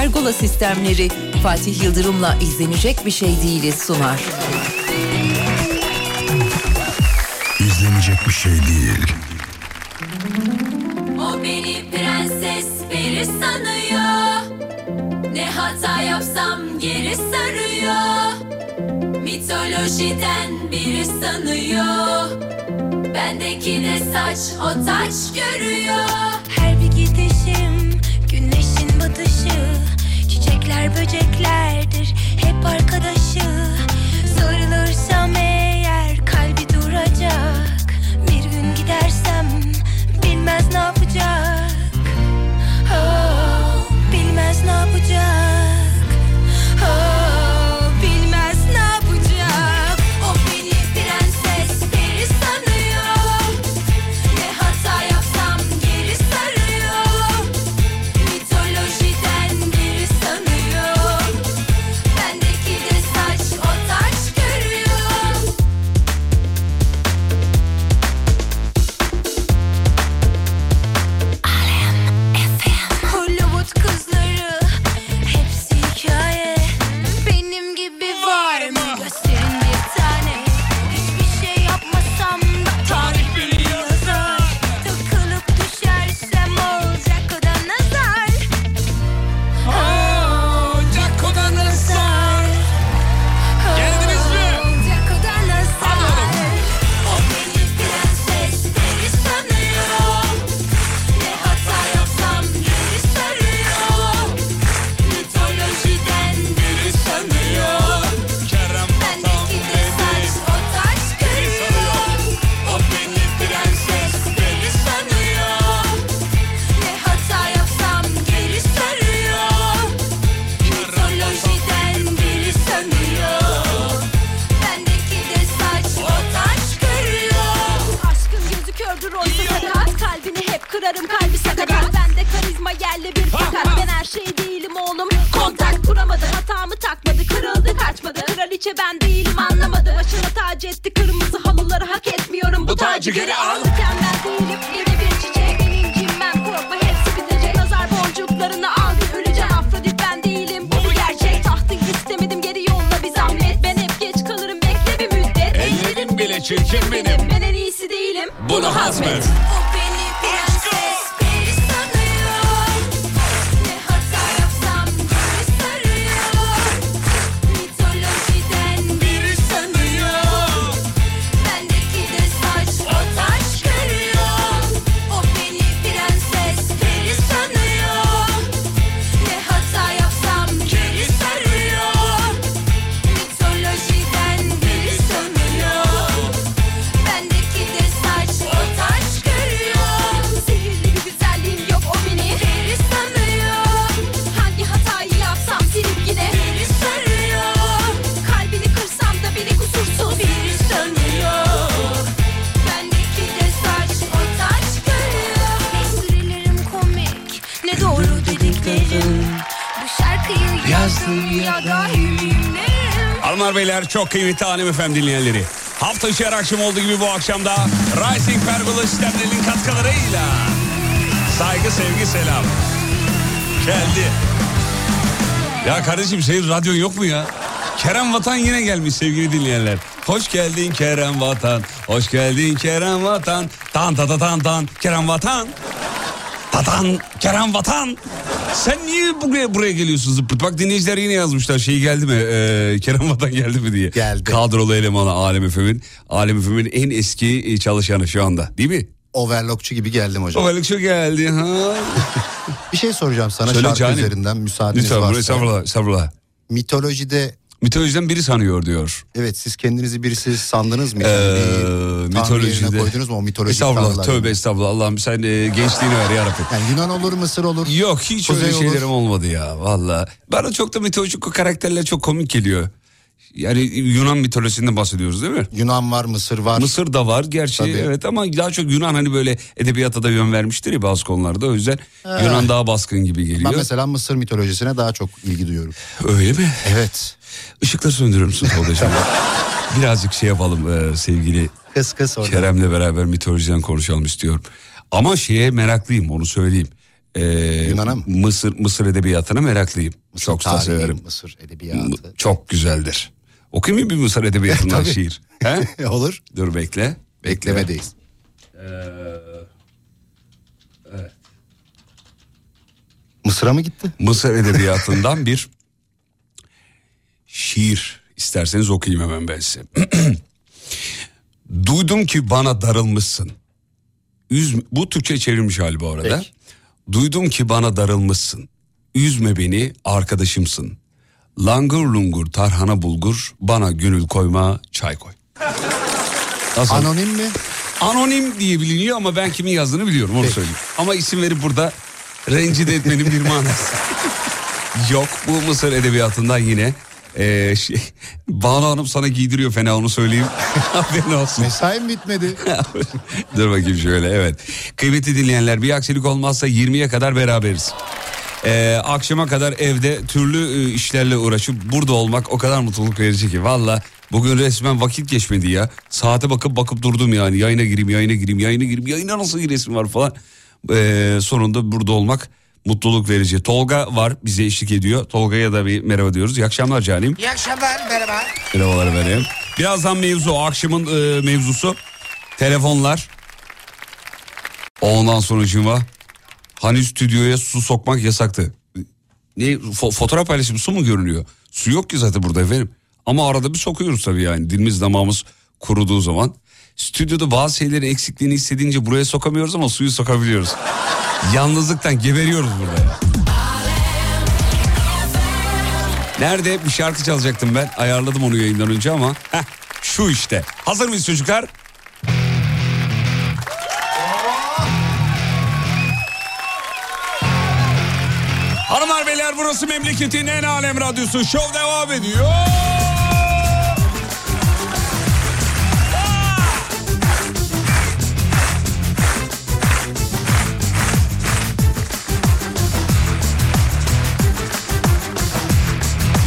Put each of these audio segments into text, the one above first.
Pergola sistemleri. Fatih Yıldırım'la izlenecek bir şey değiliz sunar. İzlenecek bir şey değil. O beni prenses peri sanıyor. Ne hata yapsam geri sarıyor. Mitolojiden biri sanıyor. Bendeki de saç o taç görüyor Çiçekler böceklerdir. Hep arkadaşı çirkin benim. Ben en iyisi değilim Bunu hazmet. O Beyler çok kıymetli Alem FM dinleyenleri. Hafta içi her akşam olduğu gibi bu akşam da Rising Pergola sistemlerinin katkılarıyla saygı sevgi selam geldi. Ya kardeşim senin radyon yok mu ya? Kerem Vatan yine gelmiş sevgili dinleyenler. Hoş geldin Kerem Vatan. Hoş geldin Kerem Vatan. Tan ta ta tan tan Kerem Vatan. Tatan Kerem Vatan. Sen niye buraya buraya geliyorsun zıpırt? Bak dinleyiciler yine yazmışlar. Şey geldi mi? Ee, Kerem Vatan geldi mi diye. Geldi. Kadrolu elemanı Alem Efem'in. Alem Efem'in en eski e, çalışanı şu anda. Değil mi? Overlockçu gibi geldim hocam. O balık şu geldi ha. Bir şey soracağım sana Söyle şarkı canım. üzerinden müsaadeniz Lütfen varsa. estağfurullah, estağfurullah. Mitolojide Mitolojiden biri sanıyor diyor. evet siz kendinizi birisi sandınız mı? Ee, Yani mitolojide. koydunuz mu o mitolojik Estağfurullah tanrılar tövbe yerine? estağfurullah Allah'ım sen e, gençliğini ver yarabbim. Yani Yunan olur Mısır olur. Yok hiç Kuzey öyle olur. şeylerim olmadı ya valla. Bana çok da mitolojik karakterler çok komik geliyor. Yani Yunan mitolojisinden bahsediyoruz değil mi? Yunan var Mısır var. Mısır da var gerçi Tabii. evet ama daha çok Yunan hani böyle edebiyata da yön vermiştir ya bazı konularda o yüzden Yunan daha baskın gibi geliyor. Ben mesela Mısır mitolojisine daha çok ilgi duyuyorum. Öyle mi? Evet. Işıkları söndürür müsün Tolga'cığım? Birazcık şey yapalım e, sevgili Kıs kıs orada. Kerem'le beraber mitolojiden konuşalım istiyorum. Ama şeye meraklıyım onu söyleyeyim. Ee, Yunan'a mı? Mısır Mısır edebiyatına meraklıyım. Çok da Tarihi, severim. Mısır edebiyatı. Çok güzeldir. Okuyayım mı bir Mısır edebiyatından Tabii. şiir? He? Olur. Dur bekle. Bekle. Beklemedeyiz. Mısır'a mı gitti? Mısır edebiyatından bir şiir isterseniz okuyayım hemen ben size. Duydum ki bana darılmışsın. Üz, bu Türkçe çevrilmiş hali bu arada. Peki. Duydum ki bana darılmışsın. Üzme beni arkadaşımsın. Langur lungur tarhana bulgur bana gönül koyma çay koy. Nasıl? Anonim mi? Anonim diye biliniyor ama ben kimin yazdığını biliyorum onu söyleyeyim. Ama isim verip burada rencide etmenin bir manası. Yok bu Mısır edebiyatından yine ee, şey, Banu Hanım sana giydiriyor fena onu söyleyeyim. Haberin olsun. Mesaim bitmedi. Dur bakayım şöyle evet. Kıymetli dinleyenler bir aksilik olmazsa 20'ye kadar beraberiz. Ee, akşama kadar evde türlü e, işlerle uğraşıp burada olmak o kadar mutluluk verici ki. Valla bugün resmen vakit geçmedi ya. Saate bakıp bakıp durdum yani. Yayına gireyim, yayına gireyim, yayına gireyim. Yayına nasıl giresim var falan. Ee, sonunda burada olmak mutluluk verici. Tolga var bize eşlik ediyor. Tolga'ya da bir merhaba diyoruz. İyi akşamlar canim. İyi akşamlar merhaba. Merhabalar efendim. Birazdan mevzu akşamın e, mevzusu. Telefonlar. Ondan sonucuma hani stüdyoya su sokmak yasaktı. Ne fo- fotoğraf paylaşımı su mu görünüyor? Su yok ki zaten burada efendim. Ama arada bir sokuyoruz tabii yani. Dilimiz damağımız kuruduğu zaman. Stüdyoda bazı şeylerin eksikliğini hissedince buraya sokamıyoruz ama suyu sokabiliyoruz. Yalnızlıktan geberiyoruz burada. Nerede bir şarkı çalacaktım ben. Ayarladım onu yayından önce ama. Heh, şu işte. Hazır mıyız çocuklar? Hanımlar beyler burası memleketin en alem radyosu. Şov devam ediyor.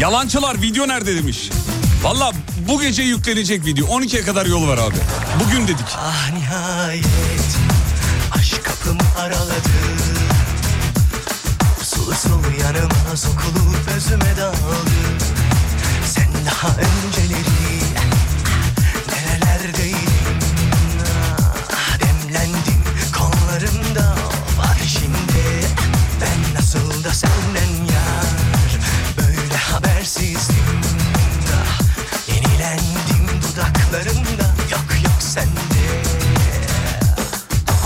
Yalancılar video nerede demiş. Valla bu gece yüklenecek video. 12'ye kadar yolu var abi. Bugün dedik. Ah nihayet aşk kapımı araladı. Usul usul yanıma sokulup özüme daldı. Sen daha önceleri nerelerdeydin? Ah, demlendim kollarımda var şimdi. Ben nasıl da yar böyle habersizdim. Ah, yenilendim dudaklarımda. Yok yok sende.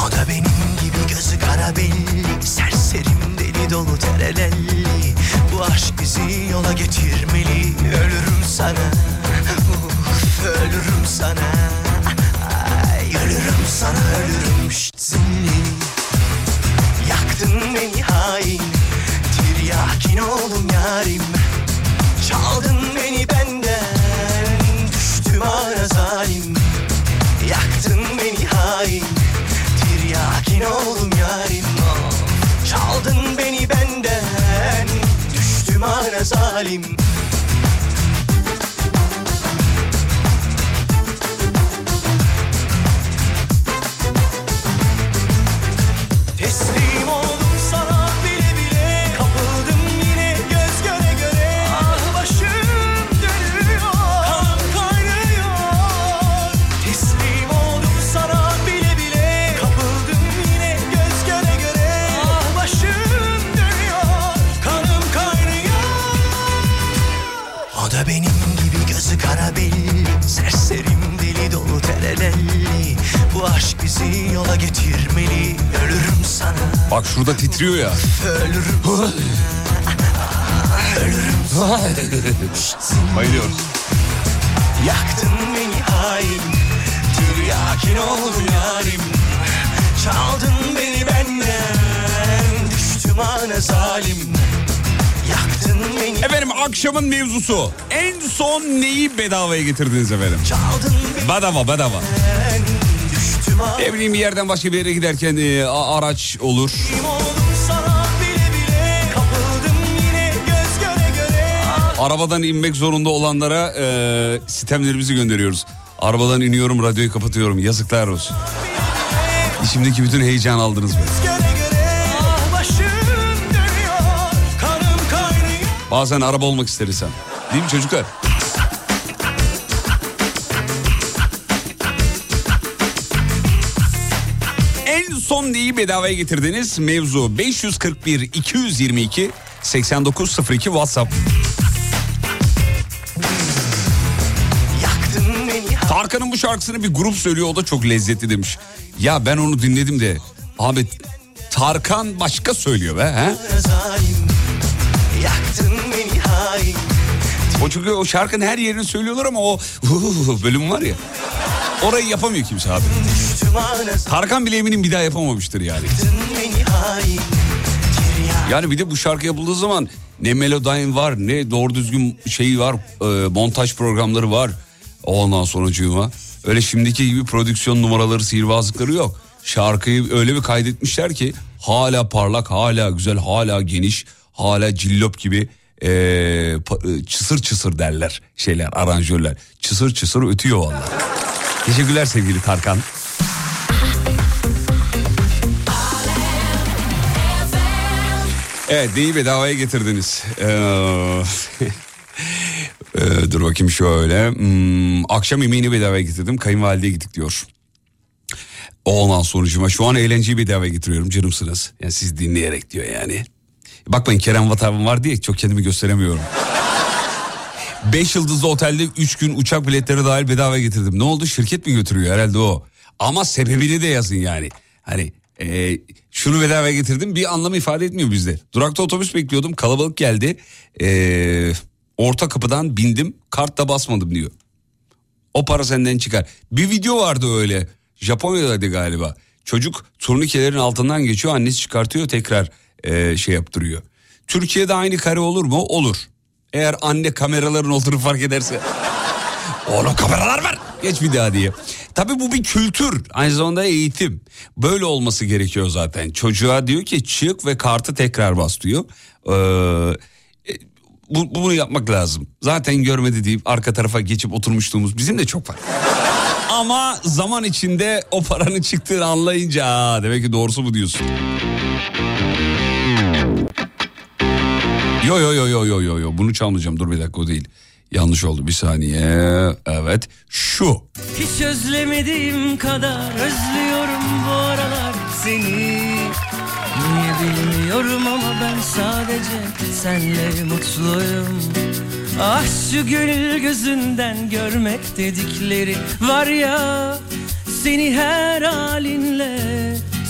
O da benim gibi gözü kara belli. Serserim deli dolu terelelli. Bu aşk bizi yola getirmeli. Ölürüm sana. Uf, Ölürüm sana. Ay, Ölürüm sana ölürüm. Şşt, ara Bak şurada titriyor ya. Ölürüm Bayılıyoruz. Yaktın beni hain Tiryakin oldum yarim Çaldın beni benden Düştüm ana zalim Yaktın beni Efendim akşamın mevzusu. En son neyi bedavaya getirdiniz efendim? Bedava bedava. ana ne bileyim bir yerden başka bir yere giderken e, araç olur. Arabadan inmek zorunda olanlara e, sistemlerimizi gönderiyoruz. Arabadan iniyorum radyoyu kapatıyorum yazıklar olsun. İçimdeki bütün heyecan aldınız mı? Bazen araba olmak ister insan. Değil mi çocuklar? Son neyi bedavaya getirdiniz? Mevzu 541 222 8902 WhatsApp. Tarkan'ın bu şarkısını bir grup söylüyor o da çok lezzetli demiş. Ya ben onu dinledim de abi Tarkan başka söylüyor be. He? O çünkü o şarkının her yerini söylüyorlar ama o bölüm var ya. Orayı yapamıyor kimse abi. Tarkan bile eminim bir daha yapamamıştır yani. Yani bir de bu şarkı yapıldığı zaman ne Melodyne var ne doğru düzgün şey var e, montaj programları var. Ondan sonucuma öyle şimdiki gibi prodüksiyon numaraları sihirbazlıkları yok. Şarkıyı öyle bir kaydetmişler ki hala parlak hala güzel hala geniş hala cillop gibi e, e, çısır çısır derler şeyler aranjörler. Çısır çısır ötüyor vallahi. Teşekkürler sevgili Tarkan. Evet neyi bedavaya getirdiniz? Ee, ee, dur bakayım şöyle. Hmm, akşam yemeğini bedavaya getirdim. Kayınvalideye gittik diyor. Ondan sonucuma şu an eğlenceyi bedavaya getiriyorum canımsınız. Yani siz dinleyerek diyor yani. Bakmayın Kerem Vatavan var diye çok kendimi gösteremiyorum. Beş yıldızlı otelde 3 gün uçak biletleri dahil bedava getirdim. Ne oldu şirket mi götürüyor herhalde o. Ama sebebini de yazın yani. Hani e, şunu bedava getirdim bir anlamı ifade etmiyor bizde. Durakta otobüs bekliyordum kalabalık geldi. E, orta kapıdan bindim kartta basmadım diyor. O para senden çıkar. Bir video vardı öyle. Japonya'daydı galiba. Çocuk turnikelerin altından geçiyor annesi çıkartıyor tekrar e, şey yaptırıyor. Türkiye'de aynı kare olur mu? Olur. Eğer anne kameraların olduğunu fark ederse. Oğlum kameralar var. Geç bir daha diye. Tabii bu bir kültür. Aynı zamanda eğitim. Böyle olması gerekiyor zaten. Çocuğa diyor ki çık ve kartı tekrar bas diyor. Ee, e, bu, bunu yapmak lazım. Zaten görmedi deyip arka tarafa geçip oturmuşluğumuz bizim de çok var. Ama zaman içinde o paranın çıktığını anlayınca "Aa, demek ki doğrusu bu diyorsun. Yo yo yo yo yo yo yo bunu çalmayacağım dur bir dakika o değil. Yanlış oldu bir saniye. Evet şu. Hiç özlemediğim kadar özlüyorum bu aralar seni Niye bilmiyorum ama ben sadece senle mutluyum Ah şu gönül gözünden görmek dedikleri var ya Seni her halinle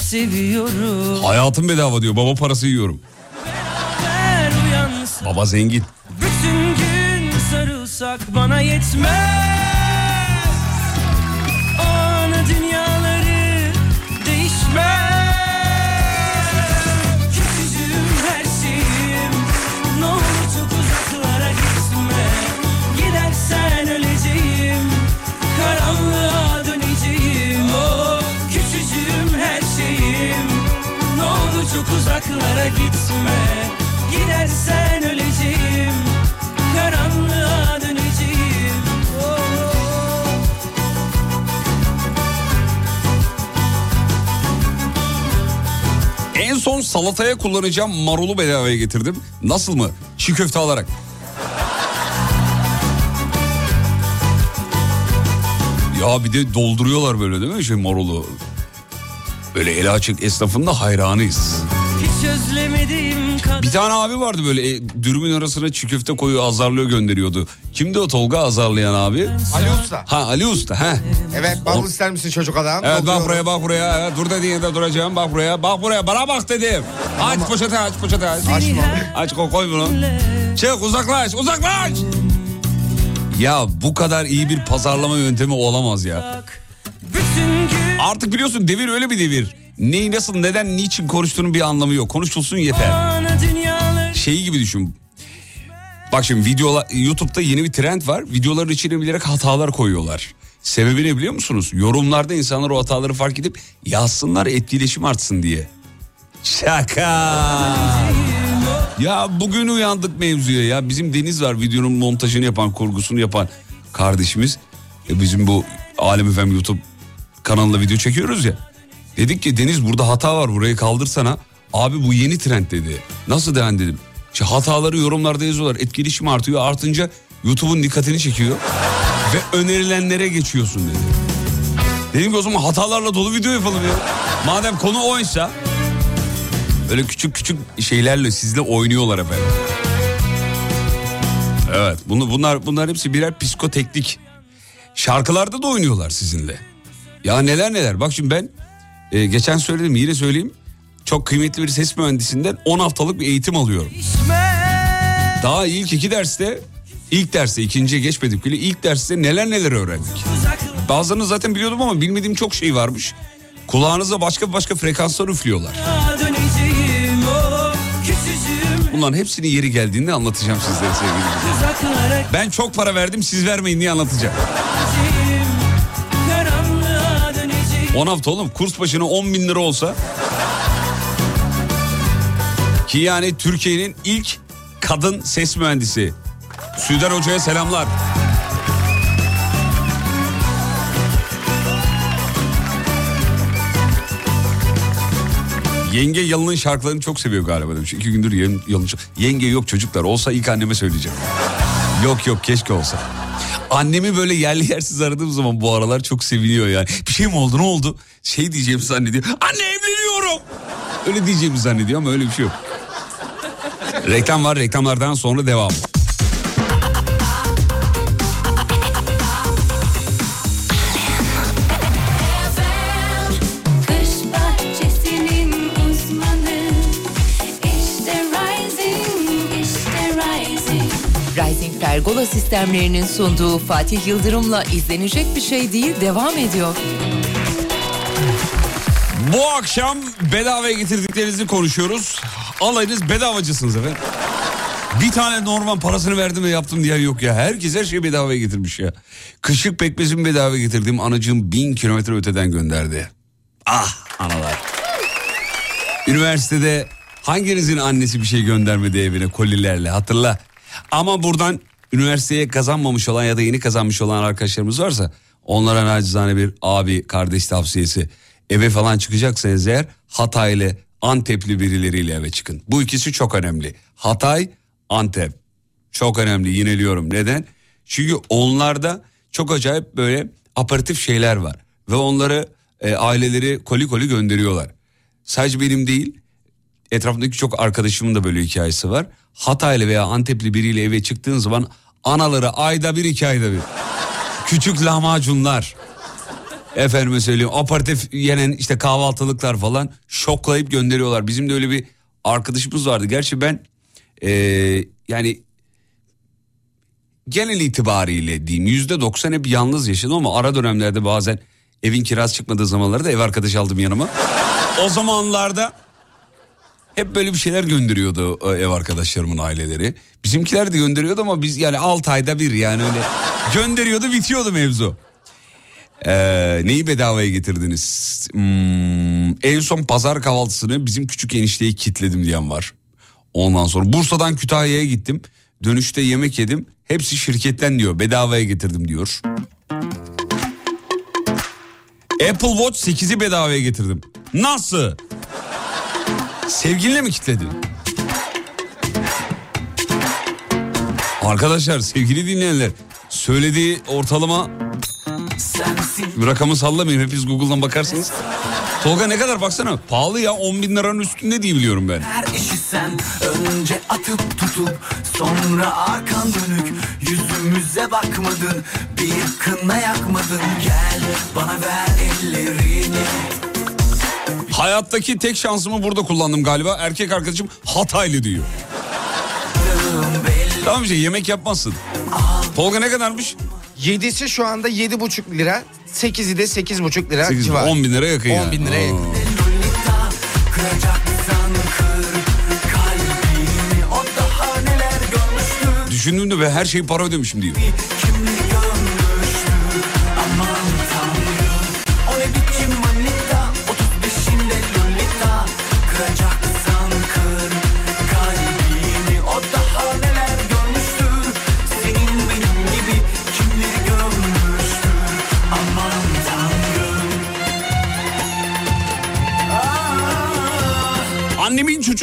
seviyorum Hayatım bedava diyor baba parası yiyorum. Baba zengin. bütün gün sarılsak bana yetmez salataya kullanacağım marulu bedavaya getirdim. Nasıl mı? Çiğ köfte alarak. Ya bir de dolduruyorlar böyle değil mi şey marulu? Böyle eli açık esnafın da hayranıyız. Bir tane abi vardı böyle e, dürümün arasına çiğ köfte koyuyor azarlıyor gönderiyordu. Kimdi o Tolga azarlayan abi? Ali Usta. Ha Ali Usta ha. Evet marul ister misin çocuk adam? Evet bak buraya bak buraya. Evet, dur dediğin yerde duracağım bak buraya. Bak buraya bana bak dedim. Aç poşeti aç poşeti aç. Açma. Aç koy, koy bunu. Çık uzaklaş uzaklaş. Ya bu kadar iyi bir pazarlama yöntemi olamaz ya. Artık biliyorsun devir öyle bir devir. Neyi nasıl neden niçin konuştuğunun bir anlamı yok. Konuşulsun yeter. Şeyi gibi düşün. Bak şimdi videolar YouTube'da yeni bir trend var. Videoların içine bilerek hatalar koyuyorlar. Sebebi ne biliyor musunuz? Yorumlarda insanlar o hataları fark edip yazsınlar etkileşim artsın diye. Şaka. Ya bugün uyandık mevzuya ya. Bizim Deniz var videonun montajını yapan, kurgusunu yapan kardeşimiz. E bizim bu Alem Efem YouTube kanalında video çekiyoruz ya. Dedik ki Deniz burada hata var burayı kaldırsana. Abi bu yeni trend dedi. Nasıl devam dedim. İşte hataları yorumlarda yazıyorlar. Etkileşim artıyor. Artınca YouTube'un dikkatini çekiyor. Ve önerilenlere geçiyorsun dedi. Dedim ki o zaman hatalarla dolu video yapalım ya. Madem konu oysa. Böyle küçük küçük şeylerle sizle oynuyorlar efendim. Evet bunu, bunlar, bunlar hepsi birer psikoteknik. Şarkılarda da oynuyorlar sizinle. Ya neler neler. Bak şimdi ben e, geçen söyledim yine söyleyeyim. Çok kıymetli bir ses mühendisinden 10 haftalık bir eğitim alıyorum. Daha ilk iki derste ilk derste ikinciye geçmedik bile ilk derste neler neler öğrendik. Bazılarını zaten biliyordum ama bilmediğim çok şey varmış. Kulağınıza başka başka frekanslar üflüyorlar. Bunların hepsini yeri geldiğinde anlatacağım sizlere sevgili Ben çok para verdim siz vermeyin diye anlatacağım. 10 hafta oğlum kurs başına 10 bin lira olsa. Ki yani Türkiye'nin ilk kadın ses mühendisi. Süder Hoca'ya selamlar. Yenge Yalın'ın şarkılarını çok seviyor galiba demiş. İki gündür Yalın, Yalın- Yenge yok çocuklar olsa ilk anneme söyleyeceğim. Yok yok keşke olsa. Annemi böyle yerli yersiz aradığım zaman bu aralar çok seviniyor yani. Bir şey mi oldu ne oldu? Şey diyeceğimi zannediyor. Anne evleniyorum. Öyle diyeceğimi zannediyor ama öyle bir şey yok. Reklam var reklamlardan sonra devam. Pergola sistemlerinin sunduğu Fatih Yıldırım'la izlenecek bir şey değil devam ediyor. Bu akşam bedavaya getirdiklerinizi konuşuyoruz. Alayınız bedavacısınız efendim. Bir tane normal parasını verdim ve yaptım diye yok ya. Herkes her şeyi bedavaya getirmiş ya. Kışık pekmezimi bedava getirdim. Anacığım bin kilometre öteden gönderdi. Ah analar. Üniversitede hanginizin annesi bir şey göndermedi evine kolilerle hatırla. Ama buradan üniversiteye kazanmamış olan ya da yeni kazanmış olan arkadaşlarımız varsa onlara nacizane bir abi kardeş tavsiyesi. Eve falan çıkacaksanız eğer Hataylı Antepli birileriyle eve çıkın. Bu ikisi çok önemli. Hatay, Antep. Çok önemli yineliyorum. Neden? Çünkü onlarda çok acayip böyle aparatif şeyler var. Ve onları e, aileleri koli koli gönderiyorlar. Sadece benim değil etrafımdaki çok arkadaşımın da böyle hikayesi var. Hataylı veya Antepli biriyle eve çıktığın zaman anaları ayda bir iki ayda bir. Küçük lahmacunlar. Efendime söyleyeyim aparatif yenen işte kahvaltılıklar falan şoklayıp gönderiyorlar. Bizim de öyle bir arkadaşımız vardı. Gerçi ben eee, yani genel itibariyle diyeyim yüzde doksan hep yalnız yaşadım ama ara dönemlerde bazen evin kiraz çıkmadığı zamanlarda ev arkadaş aldım yanıma. O zamanlarda hep böyle bir şeyler gönderiyordu e, ev arkadaşlarımın aileleri. Bizimkiler de gönderiyordu ama biz yani 6 ayda bir yani öyle gönderiyordu bitiyordu mevzu. Ee, neyi bedavaya getirdiniz? Hmm, en son pazar kahvaltısını bizim küçük enişteyi kitledim diyen var. Ondan sonra Bursa'dan Kütahya'ya gittim. Dönüşte yemek yedim. Hepsi şirketten diyor. Bedavaya getirdim diyor. Apple Watch 8'i bedavaya getirdim. Nasıl? Sevgilinle mi kitledin? Arkadaşlar sevgili dinleyenler söylediği ortalama rakamı sallamayın hepiniz Google'dan bakarsınız. Tolga ne kadar baksana pahalı ya 10 bin liranın üstünde diye biliyorum ben. Her işi sen önce atıp tutup sonra arkan dönük yüzümüze bakmadın bir kına yakmadın gel bana ver ellerini Hayattaki tek şansımı burada kullandım galiba. Erkek arkadaşım Hataylı diyor. Tamam işte yemek yapmazsın. Tolga ne kadarmış? 7'si şu anda 7,5 lira. 8'i de 8,5 lira 8 civarı. 10 bin lira yakın 10 yani. bin liraya yakın. Görmüştür Düşündüğümde ve her şeyi para ödemişim diyor. kimleri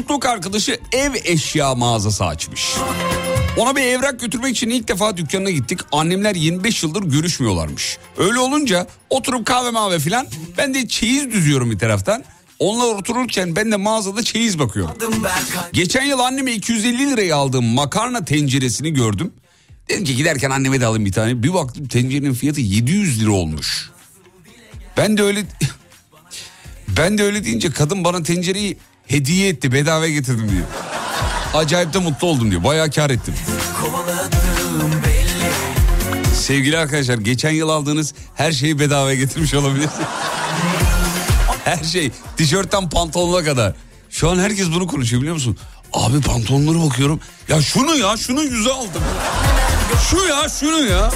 çocukluk arkadaşı ev eşya mağazası açmış. Ona bir evrak götürmek için ilk defa dükkanına gittik. Annemler 25 yıldır görüşmüyorlarmış. Öyle olunca oturup kahve mavi filan ben de çeyiz düzüyorum bir taraftan. Onlar otururken ben de mağazada çeyiz bakıyorum. Geçen yıl anneme 250 liraya aldığım makarna tenceresini gördüm. Dedim ki giderken anneme de alayım bir tane. Bir baktım tencerenin fiyatı 700 lira olmuş. Ben de öyle ben de öyle deyince kadın bana tencereyi hediye etti bedava getirdim diyor. Acayip de mutlu oldum diyor. Bayağı kar ettim. Sevgili arkadaşlar geçen yıl aldığınız her şeyi bedava getirmiş olabilirsiniz. her şey tişörtten pantolona kadar. Şu an herkes bunu konuşuyor biliyor musun? Abi pantolonlara bakıyorum. Ya şunu ya şunu yüze aldım. Şu ya şunu ya.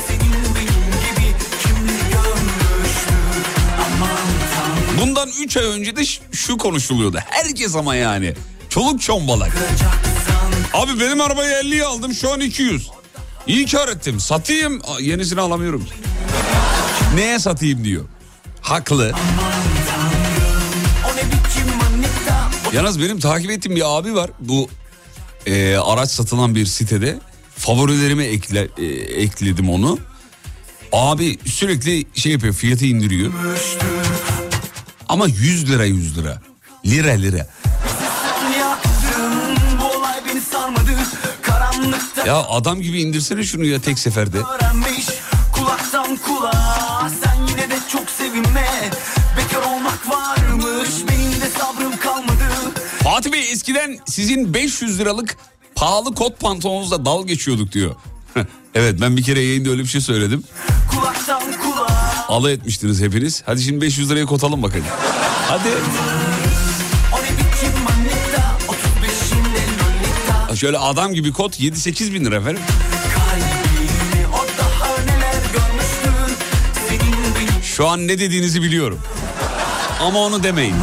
Bundan 3 ay önce de şu konuşuluyordu. Herkes ama yani. Çoluk çombalak. Abi benim arabayı 50'ye aldım şu an 200. İyi kar ettim. Satayım. Yenisini alamıyorum. Neye satayım diyor. Haklı. Yalnız benim takip ettiğim bir abi var. Bu e, araç satılan bir sitede. Favorilerime ekle, e, ekledim onu. Abi sürekli şey yapıyor fiyatı indiriyor. Ama 100 lira 100 lira. Lira lira. Ya adam gibi indirsene şunu ya tek seferde. Kulaktan kulağa Sen yine de çok sevinme Bekar olmak varmış Benim de sabrım kalmadı Fatih Bey eskiden sizin 500 liralık pahalı kot pantolonunuzla dal geçiyorduk diyor. evet ben bir kere yayında öyle bir şey söyledim. Kulaktan Alay etmiştiniz hepiniz. Hadi şimdi 500 liraya kot alın bakalım. Hadi. O ne biçim manita 35'inde lolita Şöyle adam gibi kot 7-8 bin lira efendim. Şu an ne dediğinizi biliyorum. Ama onu demeyin.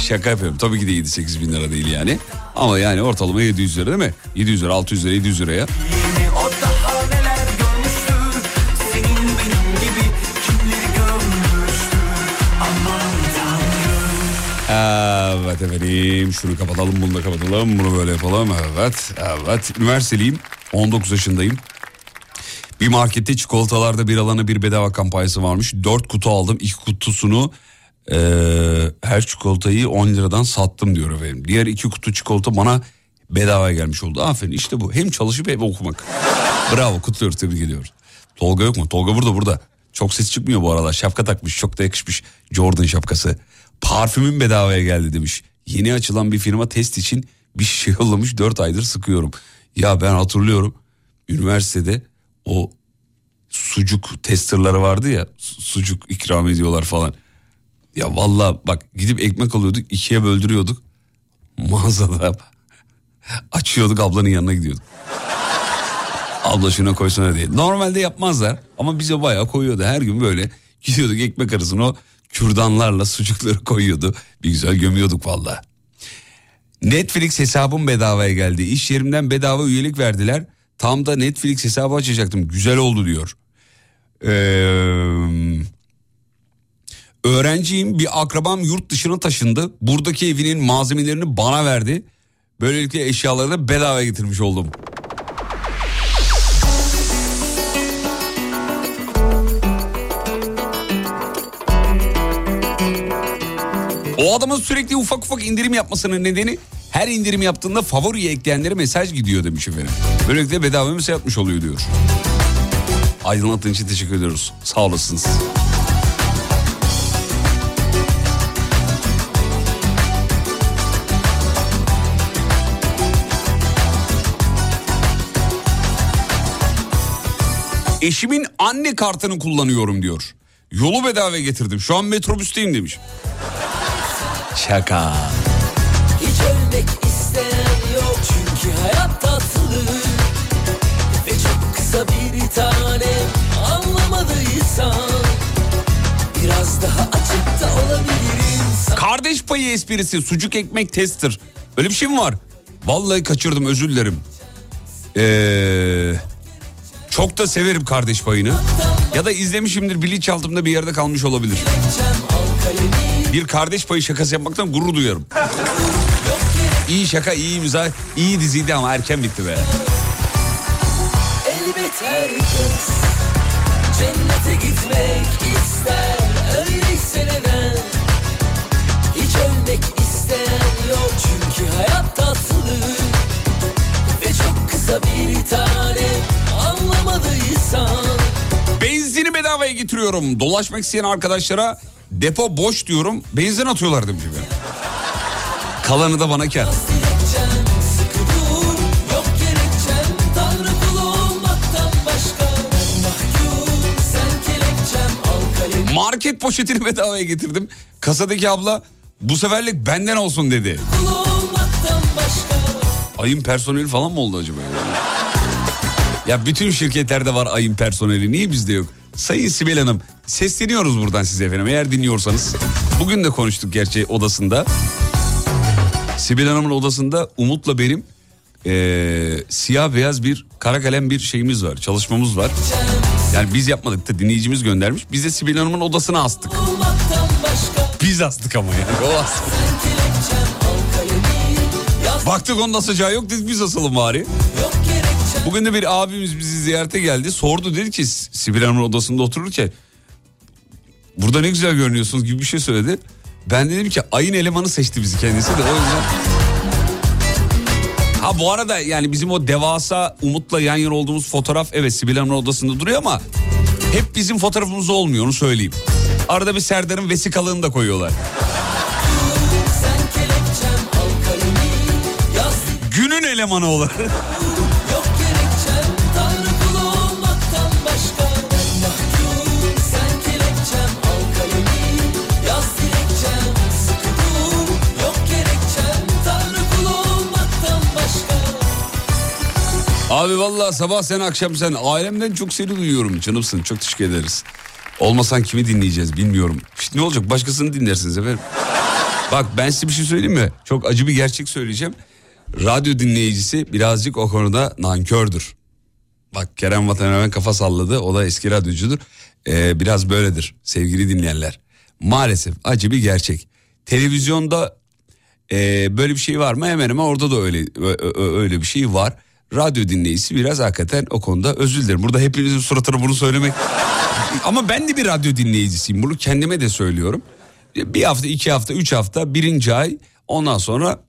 Şaka yapıyorum. Tabii ki de 7-8 bin lira değil yani. Ama yani ortalama 700 lira değil mi? 700 lira, 600 lira, 700 liraya. Evet efendim şunu kapatalım bunu da kapatalım. Bunu böyle yapalım. Evet evet. Üniversiteliyim. 19 yaşındayım. Bir markette çikolatalarda bir alana bir bedava kampanyası varmış. 4 kutu aldım. İlk kutusunu eee, her çikolatayı 10 liradan sattım diyor efendim. Diğer iki kutu çikolata bana bedava gelmiş oldu. Aferin işte bu. Hem çalışıp hem okumak. Bravo kutluyoruz tebrik ediyoruz. Tolga yok mu? Tolga burada burada. Çok ses çıkmıyor bu aralar. Şapka takmış çok da yakışmış. Jordan şapkası Parfümüm bedavaya geldi demiş. Yeni açılan bir firma test için bir şey yollamış 4 aydır sıkıyorum. Ya ben hatırlıyorum üniversitede o sucuk testerları vardı ya su- sucuk ikram ediyorlar falan. Ya vallahi bak gidip ekmek alıyorduk ikiye böldürüyorduk. Mağazada açıyorduk ablanın yanına gidiyorduk. Abla şuna koysana diye. Normalde yapmazlar ama bize bayağı koyuyordu. Her gün böyle gidiyorduk ekmek arasına o kürdanlarla sucukları koyuyordu. Bir güzel gömüyorduk valla. Netflix hesabım bedavaya geldi. İş yerimden bedava üyelik verdiler. Tam da Netflix hesabı açacaktım. Güzel oldu diyor. Ee, öğrenciyim bir akrabam yurt dışına taşındı. Buradaki evinin malzemelerini bana verdi. Böylelikle eşyaları da bedava getirmiş oldum. O adamın sürekli ufak ufak indirim yapmasının nedeni her indirim yaptığında favoriye ekleyenlere mesaj gidiyor demiş efendim. Böylelikle bedava mesaj yapmış oluyor diyor. Aydınlattığın için teşekkür ediyoruz. Sağ olasınız. Eşimin anne kartını kullanıyorum diyor. Yolu bedava getirdim. Şu an metrobüsteyim demiş. Şaka. Hiç ölmek isteyen yok çünkü hayat tatlı Ve çok kısa bir tane anlamadıysan Biraz daha açık da olabilirim Kardeş payı esprisi sucuk ekmek tester. Öyle bir şey mi var? Vallahi kaçırdım özür dilerim. Ee, çok da severim kardeş payını. Ya da izlemişimdir bilinçaltımda bir yerde kalmış olabilir. Bir kardeş payı şakası yapmaktan gurur duyarım. İyi şaka, iyi mizah, iyi diziydi ama erken bitti be. Elbet herkes cennete gitmek ister Öyleyse neden hiç ölmek isteyen yok Çünkü hayat tatlı ve çok kısa bir tane anlamadıysan Benzini bedavaya getiriyorum. Dolaşmak isteyen arkadaşlara depo boş diyorum. Benzin atıyorlar demiş efendim. Kalanı da bana kar. Market poşetini bedavaya getirdim. Kasadaki abla bu seferlik benden olsun dedi. Ayın personeli falan mı oldu acaba? Ya bütün şirketlerde var ayın personeli. Niye bizde yok? Sayın Sibel Hanım sesleniyoruz buradan size efendim eğer dinliyorsanız. Bugün de konuştuk gerçi odasında. Sibel Hanım'ın odasında Umut'la benim eee, siyah beyaz bir kara kalem bir şeyimiz var. Çalışmamız var. Yani biz yapmadık da dinleyicimiz göndermiş. Biz de Sibel Hanım'ın odasına astık. Biz astık ama yani. O astı. Kelepçem al kalemi yaz Baktık onda sıcağı yok dedik biz asalım bari. Bugün de bir abimiz bizi ziyarete geldi. Sordu dedi ki Sibel Hanım'ın odasında otururken burada ne güzel görünüyorsunuz gibi bir şey söyledi. Ben dedim ki ayın elemanı seçti bizi kendisi de o yüzden. Ha bu arada yani bizim o devasa Umut'la yan yana olduğumuz fotoğraf evet Sibel Hanım'ın odasında duruyor ama hep bizim fotoğrafımız olmuyor onu söyleyeyim. Arada bir Serdar'ın vesikalığını da koyuyorlar. Günün elemanı olarak. Abi vallahi sabah sen akşam sen ailemden çok seni duyuyorum canımsın çok teşekkür ederiz. Olmasan kimi dinleyeceğiz bilmiyorum. İşte ne olacak başkasını dinlersiniz efendim. Bak ben size bir şey söyleyeyim mi? Çok acı bir gerçek söyleyeceğim. Radyo dinleyicisi birazcık o konuda nankördür. Bak Kerem Vatan hemen kafa salladı. O da eski radyocudur. Ee, biraz böyledir sevgili dinleyenler. Maalesef acı bir gerçek. Televizyonda e, böyle bir şey var mı? Hemen hemen orada da öyle öyle bir şey var. Radyo dinleyicisi biraz hakikaten o konuda özür dilerim. Burada hepinizin suratına bunu söylemek... Ama ben de bir radyo dinleyicisiyim. Bunu kendime de söylüyorum. Bir hafta, iki hafta, üç hafta, birinci ay ondan sonra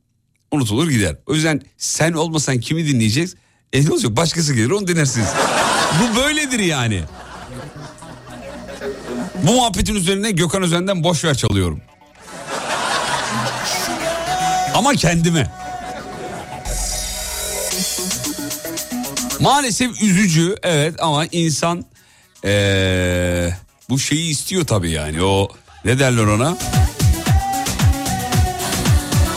unutulur gider. O yüzden sen olmasan kimi dinleyeceğiz? E ne olacak başkası gelir onu dinlersiniz. Bu böyledir yani. Bu muhabbetin üzerine Gökhan Özen'den boş ver çalıyorum. Ama kendime. Maalesef üzücü evet ama insan ee, bu şeyi istiyor tabii yani o ne derler ona?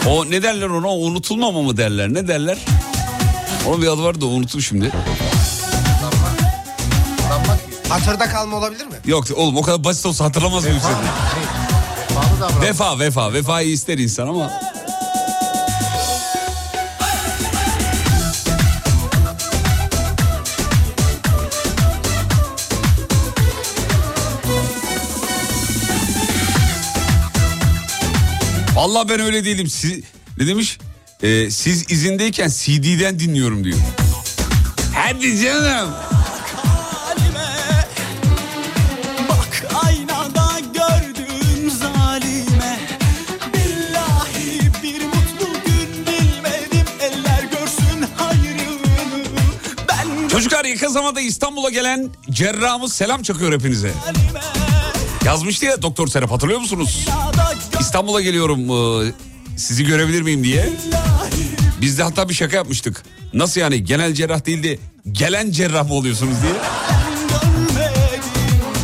O ne derler ona unutulmama mı derler ne derler? Onun bir adı var da unuttum şimdi. Hatırda kalma olabilir mi? Yok oğlum o kadar basit olsa hatırlamaz mıyım seni? Vefa vefa vefayı ister insan ama. Vallahi ben öyle değilim. Siz, ne demiş? Ee, siz izindeyken CD'den dinliyorum diyor. Hadi canım. Çocuklar yakın zamanda İstanbul'a gelen cerrahımız selam çakıyor hepinize. halime Yazmıştı ya Doktor Serap hatırlıyor musunuz? İstanbul'a geliyorum e, sizi görebilir miyim diye. Biz de hatta bir şaka yapmıştık. Nasıl yani genel cerrah değil de gelen cerrah mı oluyorsunuz diye.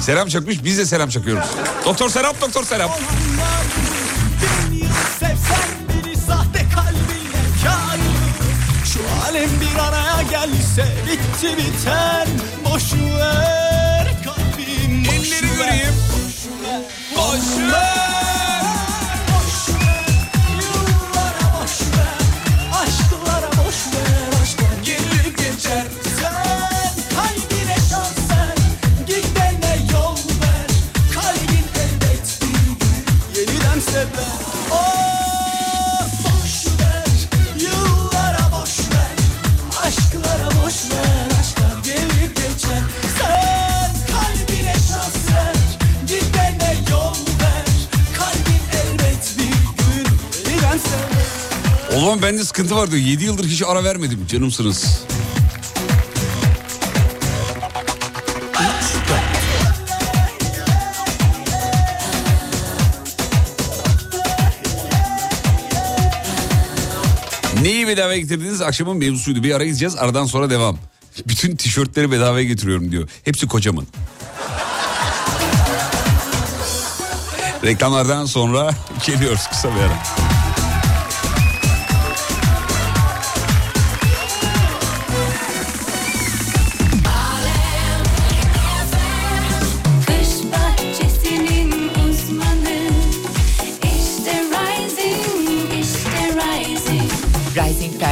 Selam çakmış biz de selam çakıyoruz. Doktor Serap Doktor Serap. Bir araya gelse bitti biter Boş ver kalbim boş Elleri göreyim. Boş Ama bende sıkıntı var diyor. 7 yıldır hiç ara vermedim. Canımsınız. Neyi bedavaya getirdiniz? Akşamın mevzusuydu. Bir ara gideceğiz. Aradan sonra devam. Bütün tişörtleri bedavaya getiriyorum diyor. Hepsi kocamın. Reklamlardan sonra geliyoruz kısa bir ara.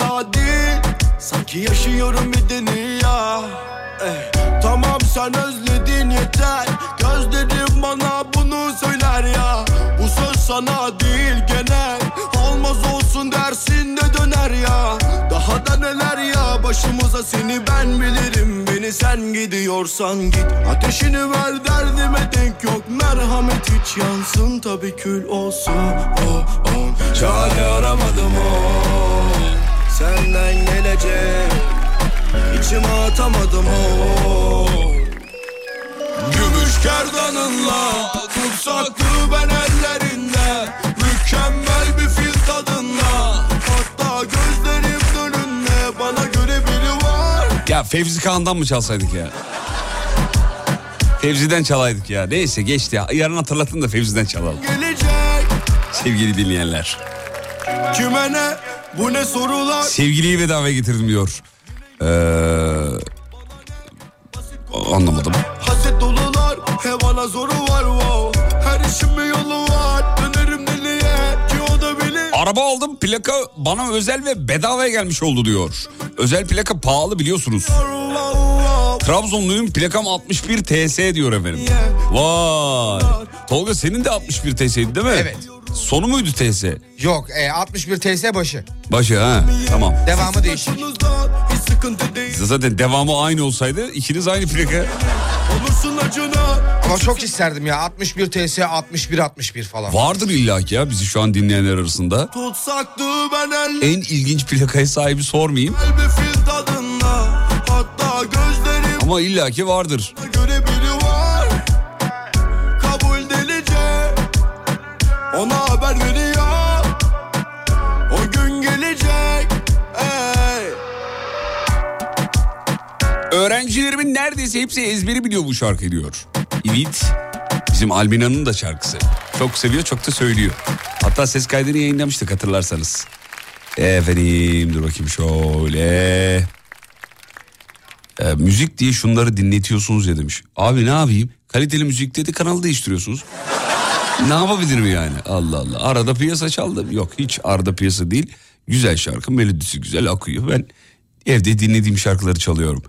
Daha değil Sanki yaşıyorum bir dünya. Eh, Tamam sen özledin yeter. Gözlerim bana bunu söyler ya. Bu söz sana değil genel. Olmaz olsun dersin de döner ya. Daha da neler ya başımıza seni ben bilirim. Beni sen gidiyorsan git. Ateşini ver derdime denk yok. Merhamet hiç yansın tabi kül olsun. Oh, oh. Çare aramadım oh. Senden gelecek İçime atamadım oh. Gümüş kerdanınla Tutsaktı ben ellerinde Mükemmel bir fil tadında Hatta gözlerim önünde Bana göre biri var Ya Fevzi Kağan'dan mı çalsaydık ya? Fevzi'den çalaydık ya. Neyse geçti ya. Yarın hatırlatın da Fevzi'den çalalım. Gelecek Sevgili dinleyenler. Kime ne bu ne sorular Sevgiliyi bedavaya getirdim diyor. Ee, anlamadım. Haset dolular Hevana zoru var wow. Her işin bir yolu var Dönerim deliye ki o da bilir Araba aldım plaka bana özel ve bedavaya gelmiş oldu diyor. Özel plaka pahalı biliyorsunuz. Trabzonluyum plakam 61 TS diyor efendim. Vay. Tolga senin de 61 TS'ydi değil mi? Evet. Sonu muydu TS? Yok e, 61 TS başı. Başı ha tamam. Devamı değişik. Zaten devamı aynı olsaydı ikiniz aynı plaka. Olursun acına Ama çok isterdim ya 61 TS 61 61 falan. Vardır illaki ya bizi şu an dinleyenler arasında. En ilginç plakaya sahibi sormayayım bir fil tadında Hatta gözlerim ama illaki vardır. göre Ona haber veriyor O gün gelecek Ey Öğrencilerimin neredeyse hepsi ezberi biliyor bu şarkıyı diyor. Evet. Bizim Albina'nın da şarkısı. Çok seviyor çok da söylüyor. Hatta ses kaydını yayınlamıştık hatırlarsanız. Efendim dur bakayım şöyle. Ee, müzik diye şunları dinletiyorsunuz ya demiş. Abi ne yapayım? Kaliteli müzik dedi kanalı değiştiriyorsunuz. Ne yapabilirim yani? Allah Allah. Arada piyasa çaldım. Yok hiç arada piyasa değil. Güzel şarkı melodisi güzel akıyor. Ben evde dinlediğim şarkıları çalıyorum.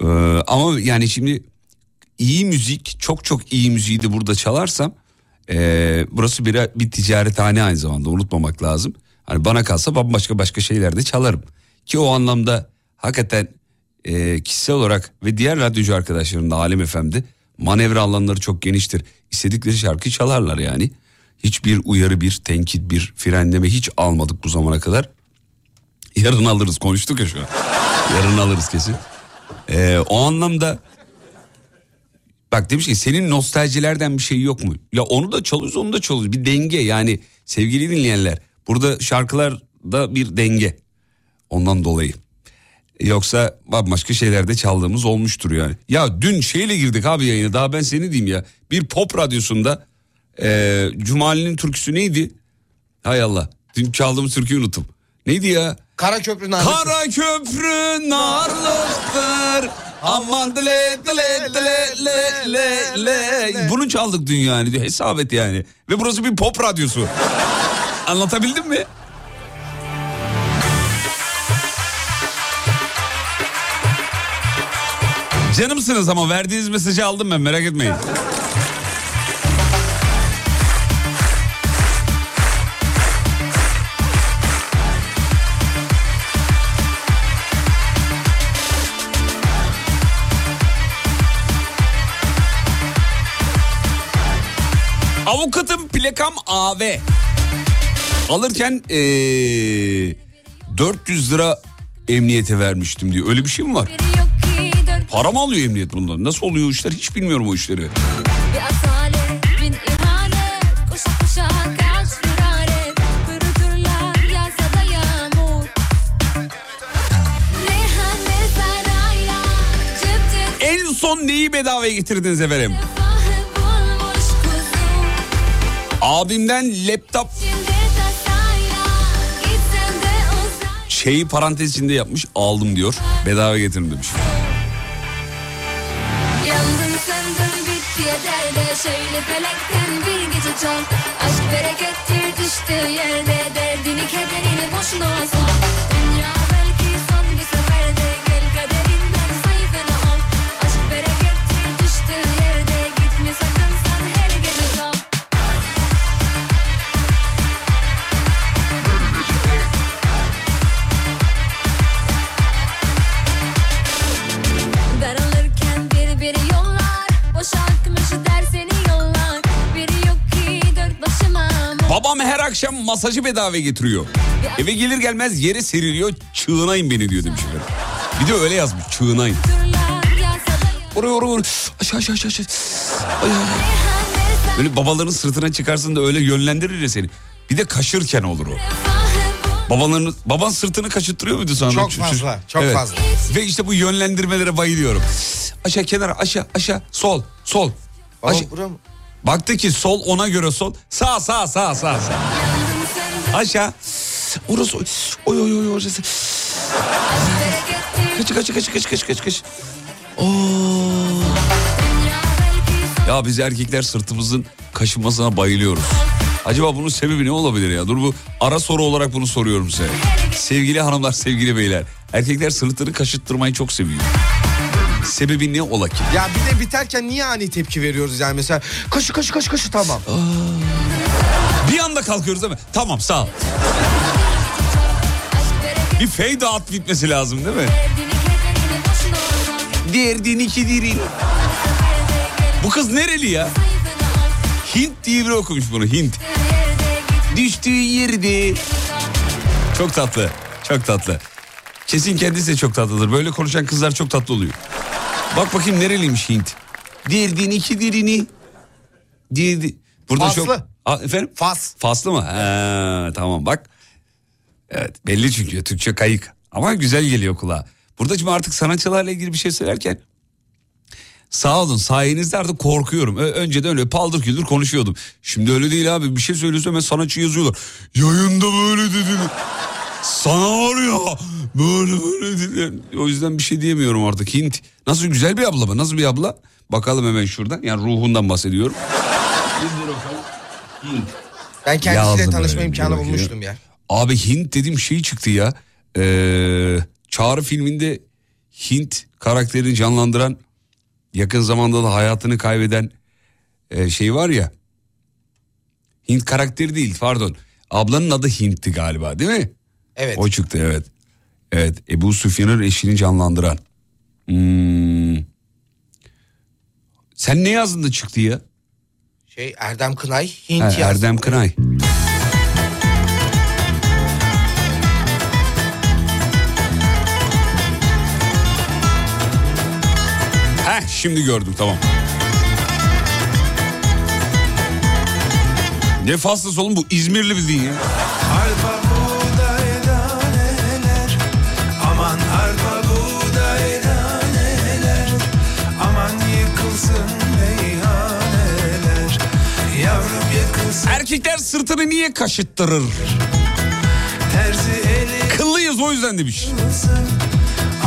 Ee, ama yani şimdi iyi müzik çok çok iyi müziği de burada çalarsam ee, burası bir, bir ticarethane aynı zamanda unutmamak lazım. Hani bana kalsa bambaşka başka şeyler de çalarım. Ki o anlamda hakikaten ee, kişisel olarak ve diğer radyocu arkadaşlarım da Alem FM'de manevra alanları çok geniştir. İstedikleri şarkıyı çalarlar yani. Hiçbir uyarı bir tenkit bir frenleme hiç almadık bu zamana kadar. Yarın alırız konuştuk ya şu an. Yarın alırız kesin. Ee, o anlamda bak demiş ki senin nostaljilerden bir şey yok mu? Ya onu da çalıyoruz onu da çalıyoruz. Bir denge yani sevgili dinleyenler. Burada şarkılarda bir denge. Ondan dolayı. Yoksa bambaşka şeylerde çaldığımız olmuştur yani. Ya dün şeyle girdik abi yayına daha ben seni diyeyim ya. Bir pop radyosunda e, Cumali'nin türküsü neydi? Hay Allah. Dün çaldığımız türküyü unuttum. Neydi ya? Karaköprü narlısı. Kara köprü narlıktır. Aman dile dile dile le le le. Bunu çaldık dün yani. Hesap et yani. Ve burası bir pop radyosu. Anlatabildim mi? Canımsınız ama verdiğiniz mesajı aldım ben merak etmeyin. Avukatım plakam AV. Alırken ee, 400 lira emniyete vermiştim diyor. Öyle bir şey mi var? Dört Para mı alıyor emniyet bundan? Nasıl oluyor o işler? Hiç bilmiyorum o işleri. En son neyi bedavaya getirdiniz efendim? Abimden laptop şeyi parantez içinde yapmış aldım diyor. Bedava getirin demiş. Şöyle felekten bir gece çal Aşk berekettir düştüğü yerde Derdini kederini boşuna sal Babam her akşam masajı bedava getiriyor. Eve gelir gelmez yere seriliyor. Çığınayın beni diyor demiş efendim. Bir de öyle yazmış çığınayın. Oraya oraya oraya. Aşağı aşağı aşağı. aşağı. Ay, ay, ay. Böyle babaların sırtına çıkarsın da öyle yönlendirir ya seni. Bir de kaşırken olur o. Babaların, baban sırtını kaşıttırıyor muydu sana? Çok fazla, çok Evet. fazla. Ve işte bu yönlendirmelere bayılıyorum. Aşağı kenara aşağı aşağı sol sol. Baba Aşağı- bura mı? Baktı ki sol ona göre sol. Sağ sağ sağ sağ sağ. Aşağı. Orası oy oy oy orası. Kaç kaç kaç kaç kaç kaç kaç. Ya biz erkekler sırtımızın kaşınmasına bayılıyoruz. Acaba bunun sebebi ne olabilir ya? Dur bu ara soru olarak bunu soruyorum size. Sevgili hanımlar, sevgili beyler. Erkekler sırtını kaşıttırmayı çok seviyor. Sebebi ne ola ki? Ya bir de biterken niye ani tepki veriyoruz yani mesela kaşı kaşı kaşı kaşı tamam. Bir anda kalkıyoruz değil mi? Tamam sağ ol. Bir fade out bitmesi lazım değil mi? Derdin iki dirin. Bu kız nereli ya? Hint diye biri okumuş bunu Hint. Düştüğü yerde. Çok tatlı. Çok tatlı. Kesin kendisi de çok tatlıdır. Böyle konuşan kızlar çok tatlı oluyor. Bak bakayım nereliymiş Hint. Derdin iki dirini. Derdi. Burada Faslı. çok... Aa, efendim? Fas. Faslı mı? Ha, tamam bak. Evet belli çünkü Türkçe kayık. Ama güzel geliyor kulağa. Burada şimdi artık sanatçılarla ilgili bir şey söylerken sağ olun sayenizde artık korkuyorum. Ö- önceden öyle paldır küldür konuşuyordum. Şimdi öyle değil abi bir şey söylüyorsa hemen sanatçı yazıyorlar. Yayında böyle dedi. Sana var ya böyle böyle. O yüzden bir şey diyemiyorum artık Hint. Nasıl güzel bir abla mı? Nasıl bir abla? Bakalım hemen şuradan. Yani ruhundan bahsediyorum. Hint. Ben kendisiyle Yazdım tanışma öyle, imkanı bulmuştum ya. Abi Hint dediğim şey çıktı ya. Ee, Çağrı filminde Hint karakterini canlandıran yakın zamanda da hayatını kaybeden e, şey var ya. Hint karakteri değil pardon. Ablanın adı Hint'ti galiba değil mi? Evet. O çıktı evet. Evet Ebu Süfyan'ın eşini canlandıran. Hmm. Sen ne yazdın da çıktı ya? Şey Erdem Kınay Hint Ha, yazdı. Erdem Kınay. Heh şimdi gördüm tamam. Ne faslısı oğlum bu İzmirli bildiğin ya. Erkekler sırtını niye kaşıttırır? Kıllıyız o yüzden demiş.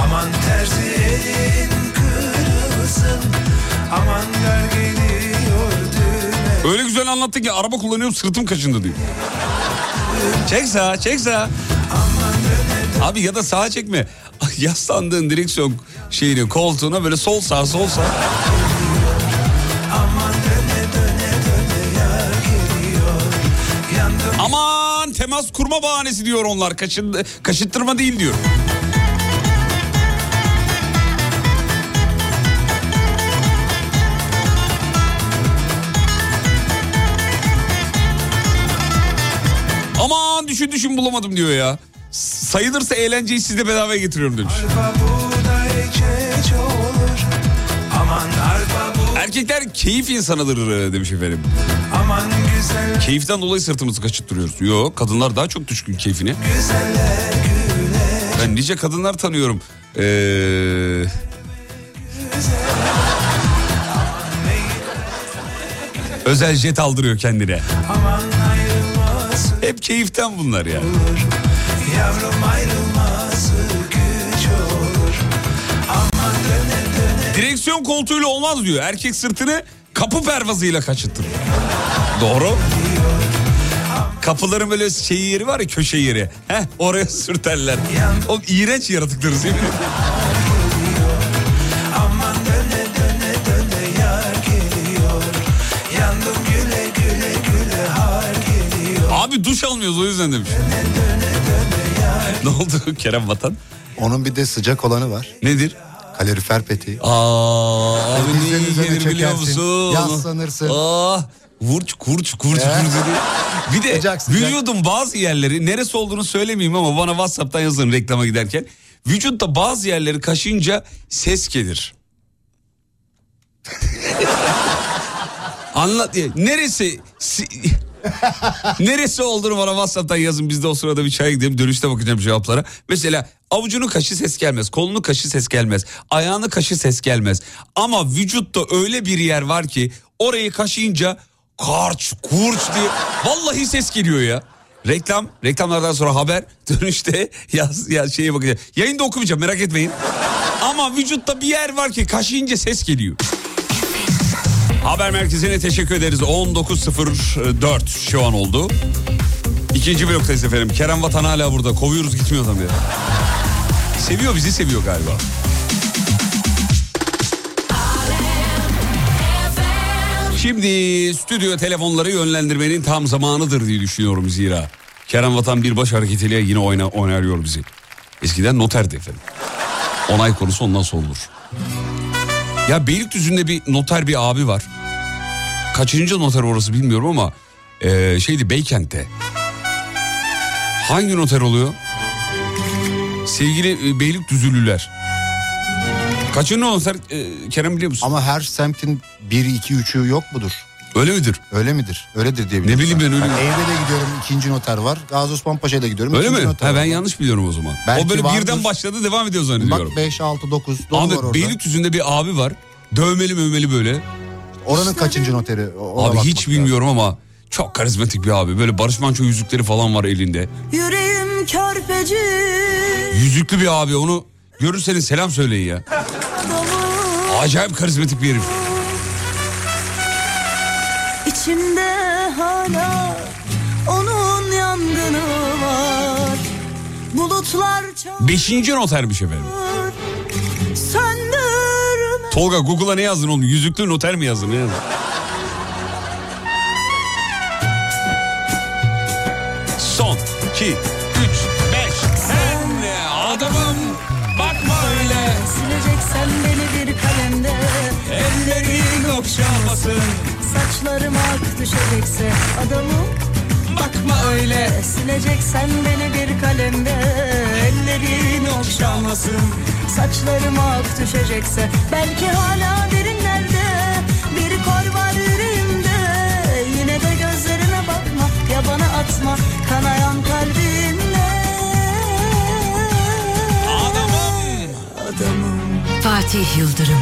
Aman terzi elin kırılsın Aman ver geliyor düğme Öyle güzel anlattı ki araba kullanıyorum sırtım kaşındı diyor. Çek sağa çek sağa. Abi ya da sağa çekme. Yaslandığın direksiyon şeyini koltuğuna böyle sol sağ sol sağ. Temas kurma bahanesi diyor onlar. Kaşın, kaşıttırma değil diyor. Aman düşün düşün bulamadım diyor ya. Sayılırsa eğlenceyi size bedavaya getiriyorum demiş. Arpa Erkekler keyif insanıdır e, demiş efendim. Aman güzel Keyiften dolayı sırtımızı kaşıttırıyoruz. Yok kadınlar daha çok düşkün keyfine. güle Ben nice kadınlar tanıyorum. Ee... Özel jet aldırıyor kendine. Hep keyiften bunlar ya. Yavrum ayrılmaz Direksiyon koltuğuyla olmaz diyor. Erkek sırtını kapı pervazıyla kaşıttırır. Doğru. Kapıların böyle şey yeri var ya köşe yeri. Heh, oraya sürterler. O iğrenç yaratıklarız değil mi? Abi duş almıyoruz o yüzden demiş. ne oldu Kerem Vatan? Onun bir de sıcak olanı var. Nedir? Kalorifer peteği. Aa, abi ne iyi gelir biliyor musun? yaslanırsın. Aa, vurç kurç kurç Eh. kurç. Bir de Sıcak sıcak. vücudun bazı yerleri neresi olduğunu söylemeyeyim ama bana Whatsapp'tan yazın reklama giderken. Vücutta bazı yerleri kaşınca ses gelir. Anlat diye. Neresi si- neresi olduğunu bana WhatsApp'tan yazın. Biz de o sırada bir çaya gidelim. Dönüşte bakacağım cevaplara. Mesela avucunu kaşı ses gelmez. Kolunu kaşı ses gelmez. Ayağını kaşı ses gelmez. Ama vücutta öyle bir yer var ki orayı kaşıyınca karç kurç diye vallahi ses geliyor ya. Reklam, reklamlardan sonra haber dönüşte yaz, ya şeye bakacağım. Yayında okumayacağım merak etmeyin. Ama vücutta bir yer var ki kaşıyınca ses geliyor. Haber merkezine teşekkür ederiz. 19.04 şu an oldu. İkinci bloktayız efendim. Kerem Vatan hala burada. Kovuyoruz gitmiyor adam ya. Seviyor bizi seviyor galiba. Şimdi stüdyo telefonları yönlendirmenin tam zamanıdır diye düşünüyorum zira. Kerem Vatan bir baş hareketiyle yine oyna, oynarıyor bizi. Eskiden noterdi efendim. Onay konusu ondan sorulur. Ya Beylikdüzü'nde bir noter bir abi var. Kaçıncı noter orası bilmiyorum ama e, şeydi Beykent'te. Hangi noter oluyor? Sevgili e, Beylikdüzülüler. Kaçıncı noter e, Kerem biliyor musun? Ama her semtin 1, 2, 3'ü yok mudur? Öyle midir? Öyle midir? Öyledir diye Ne bileyim ben öyle- Yani evde de gidiyorum ikinci noter var. Gazi Osman Paşa'ya da gidiyorum. Öyle mi? noter Ha, ben var. yanlış biliyorum o zaman. Belki o böyle vardır. birden başladı devam ediyor zannediyorum. Bak 5, 6, 9 dolu var Abi orada. Beylikdüzü'nde bir abi var. Dövmeli mövmeli böyle. Oranın kaçıncı noteri? Ona abi bakmak hiç lazım. bilmiyorum ama çok karizmatik bir abi. Böyle Barış Manço yüzükleri falan var elinde. Yüreğim körpeci Yüzüklü bir abi onu görürseniz selam söyleyin ya. Acayip karizmatik bir herif. içimde hala onun yangını var Bulutlar çağır Beşinci notermiş efendim. söndürme Tolga Google'a ne yazdın oğlum? Yüzüklü noter mi yazdın? Ne yazdın? Son, iki, üç, beş. Sen ne adamım? Bakma öyle. Sileceksen beni bir kalemde Ellerin okşamasın. Saçlarım ak düşecekse adamım Bakma öyle. Sileceksen beni bir kalemde Ellerin okşamasın Saçlarım ak düşecekse Belki hala derinlerde atma kanayan kalbimle Adamım. Adamım Fatih Yıldırım.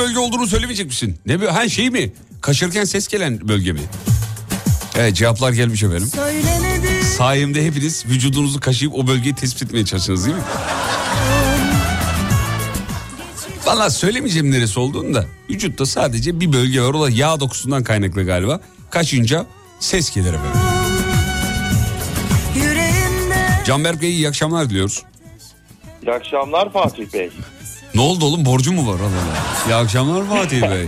Bölge olduğunu söylemeyecek misin? Ne bu? Ha şey mi? Kaşırken ses gelen bölge mi? Evet cevaplar gelmiş efendim. Söylenedi Sayemde hepiniz vücudunuzu kaşıyıp o bölgeyi tespit etmeye çalışırsınız değil mi? Valla söylemeyeceğim neresi olduğunu da vücutta sadece bir bölge var o da yağ dokusundan kaynaklı galiba. Kaşınca ses gelir efendim. Canberk Bey iyi akşamlar diliyoruz. İyi akşamlar Fatih Bey. Ne oldu oğlum borcu mu var Allah. İyi akşamlar Fatih Bey.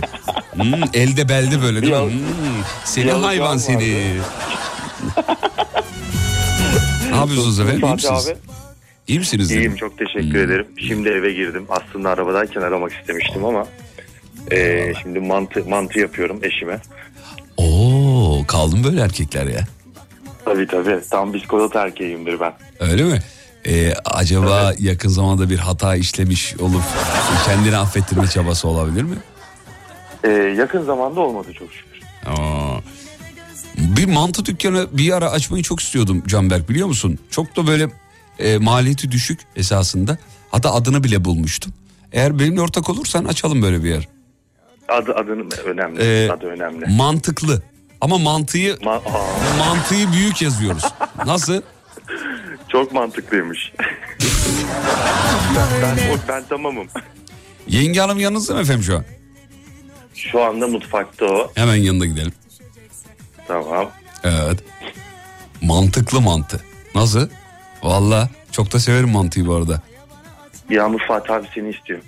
Hmm, elde belde böyle değil mi? Hmm, seni hayvan seni. ne yapıyorsunuz efendim? İyi Fatih misiniz? abi. İyi misiniz? dedim. İyiyim çok teşekkür ederim. Şimdi eve girdim. Aslında arabadayken aramak istemiştim ama eee, şimdi mantı mantı yapıyorum eşime. Oo kaldım böyle erkekler ya. Tabii tabii. Tam biskolot erkeğimdir ben. Öyle mi? Ee, acaba yakın zamanda bir hata işlemiş olup kendini affettirme çabası olabilir mi? Eee, yakın zamanda olmadı çok şükür. Aa. Bir mantı dükkanı bir ara açmayı çok istiyordum Canberk biliyor musun? Çok da böyle e, maliyeti düşük esasında. Hatta adını bile bulmuştum. Eğer benimle ortak olursan açalım böyle bir yer. Adı adının önemli. Ee, Adı önemli. Mantıklı. Ama mantıyı Ma- Aa, mantıyı büyük yazıyoruz. Nasıl? çok mantıklıymış. ben, ben, ben tamamım. Yenge hanım yanınızda mı efendim şu an? Şu anda mutfakta o. Hemen yanına gidelim. Tamam. Evet. Mantıklı mantı. Nasıl? Valla çok da severim mantıyı bu arada. Yağmur Fatih abi seni istiyor.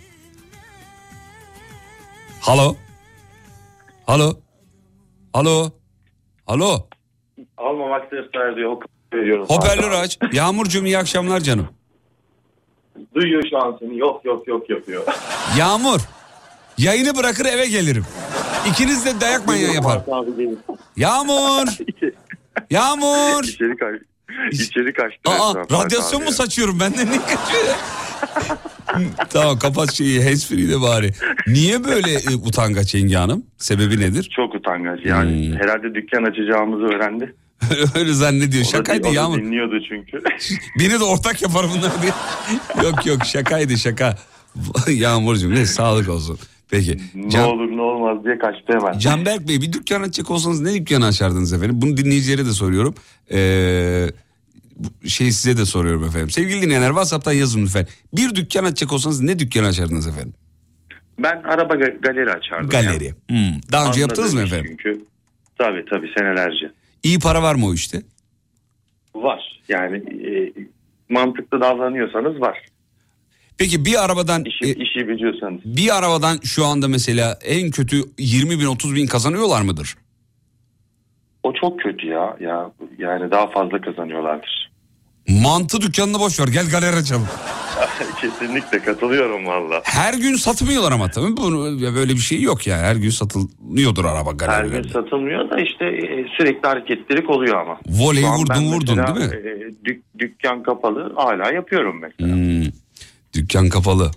Halo. Halo. Halo. Halo. Almamakta ısrar ediyor. Veriyorum. Hoparlör aç. Yağmurcuğum iyi akşamlar canım. Duyuyor şu an seni. Yok yok yok yapıyor. Yağmur. Yayını bırakır eve gelirim. İkiniz de dayak manyağı yapar. Yağmur. Yağmur. İçeri, kaç, içeri kaçtı. Aa radyasyon mu saçıyorum benden ne kaçıyor? tamam kapat şeyi handsfree de bari. Niye böyle e, utangaç yenge hanım? Sebebi nedir? Çok utangaç. Yani Hmm. herhalde dükkan açacağımızı öğrendi. Öyle zannediyor. O Şakaydı da Yağmur. dinliyordu çünkü. Beni de ortak yapar bunlar diye. yok yok şakaydı şaka. Yağmurcuğum ne sağlık olsun. Peki. ne Can, olur ne olmaz diye kaçtı hemen. Canberk Bey bir dükkan açacak olsanız ne dükkanı açardınız efendim? Bunu dinleyicilere de soruyorum. Ee, şey size de soruyorum efendim. Sevgili dinleyenler WhatsApp'tan yazın lütfen. Bir dükkan açacak olsanız ne dükkanı açardınız efendim? Ben araba ga- galeri açardım. Galeri. ya. Hmm. Daha önce yaptınız mı efendim? Çünkü tabii tabii senelerce. İyi para var mı o işte? Var. Yani e, mantıklı davranıyorsanız var. Peki bir arabadan İşi, e, işi biliyorsanız. bir arabadan şu anda mesela en kötü 20 bin 30 bin kazanıyorlar mıdır? O çok kötü ya. ya. Yani daha fazla kazanıyorlardır. Mantı dükkanını boş ver gel galeri açalım. Kesinlikle katılıyorum valla. Her gün satmıyorlar ama tabii bunu böyle bir şey yok ya. Her gün satılıyordur araba Her galerilerde. gün satılmıyor da işte e, sürekli hareketlilik oluyor ama. Voley vurdun vurdun mesela, değil mi? e, dük- dükkan kapalı hala yapıyorum mesela. Hmm, dükkan kapalı.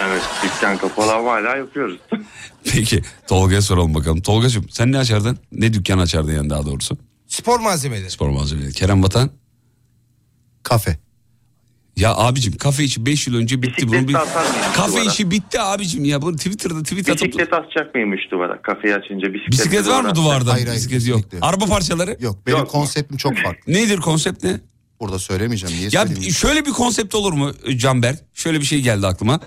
Evet dükkan kapalı ama hala yapıyoruz. Peki Tolga'ya soralım bakalım. Tolga'cığım sen ne açardın? Ne dükkan açardın yani daha doğrusu? Spor malzemeleri. Spor malzemeleri. Kerem Vatan? Kafe. Ya abicim kafe işi 5 yıl önce bitti. Bisiklet Bunun bir... Kafe duvara? işi bitti abicim ya. Bunu Twitter'da tweet atıp... Bisiklet asacak mıymış duvara? Kafeyi açınca bisiklet. Bisiklet var mı duvarda? Hayır, hayır, Bisiklet yok. yok. Araba parçaları? Yok benim Yok konseptim çok farklı. Nedir konsept ne? Burada söylemeyeceğim. Niye Ya şöyle bir konsept olur mu Canberk? Şöyle bir şey geldi aklıma.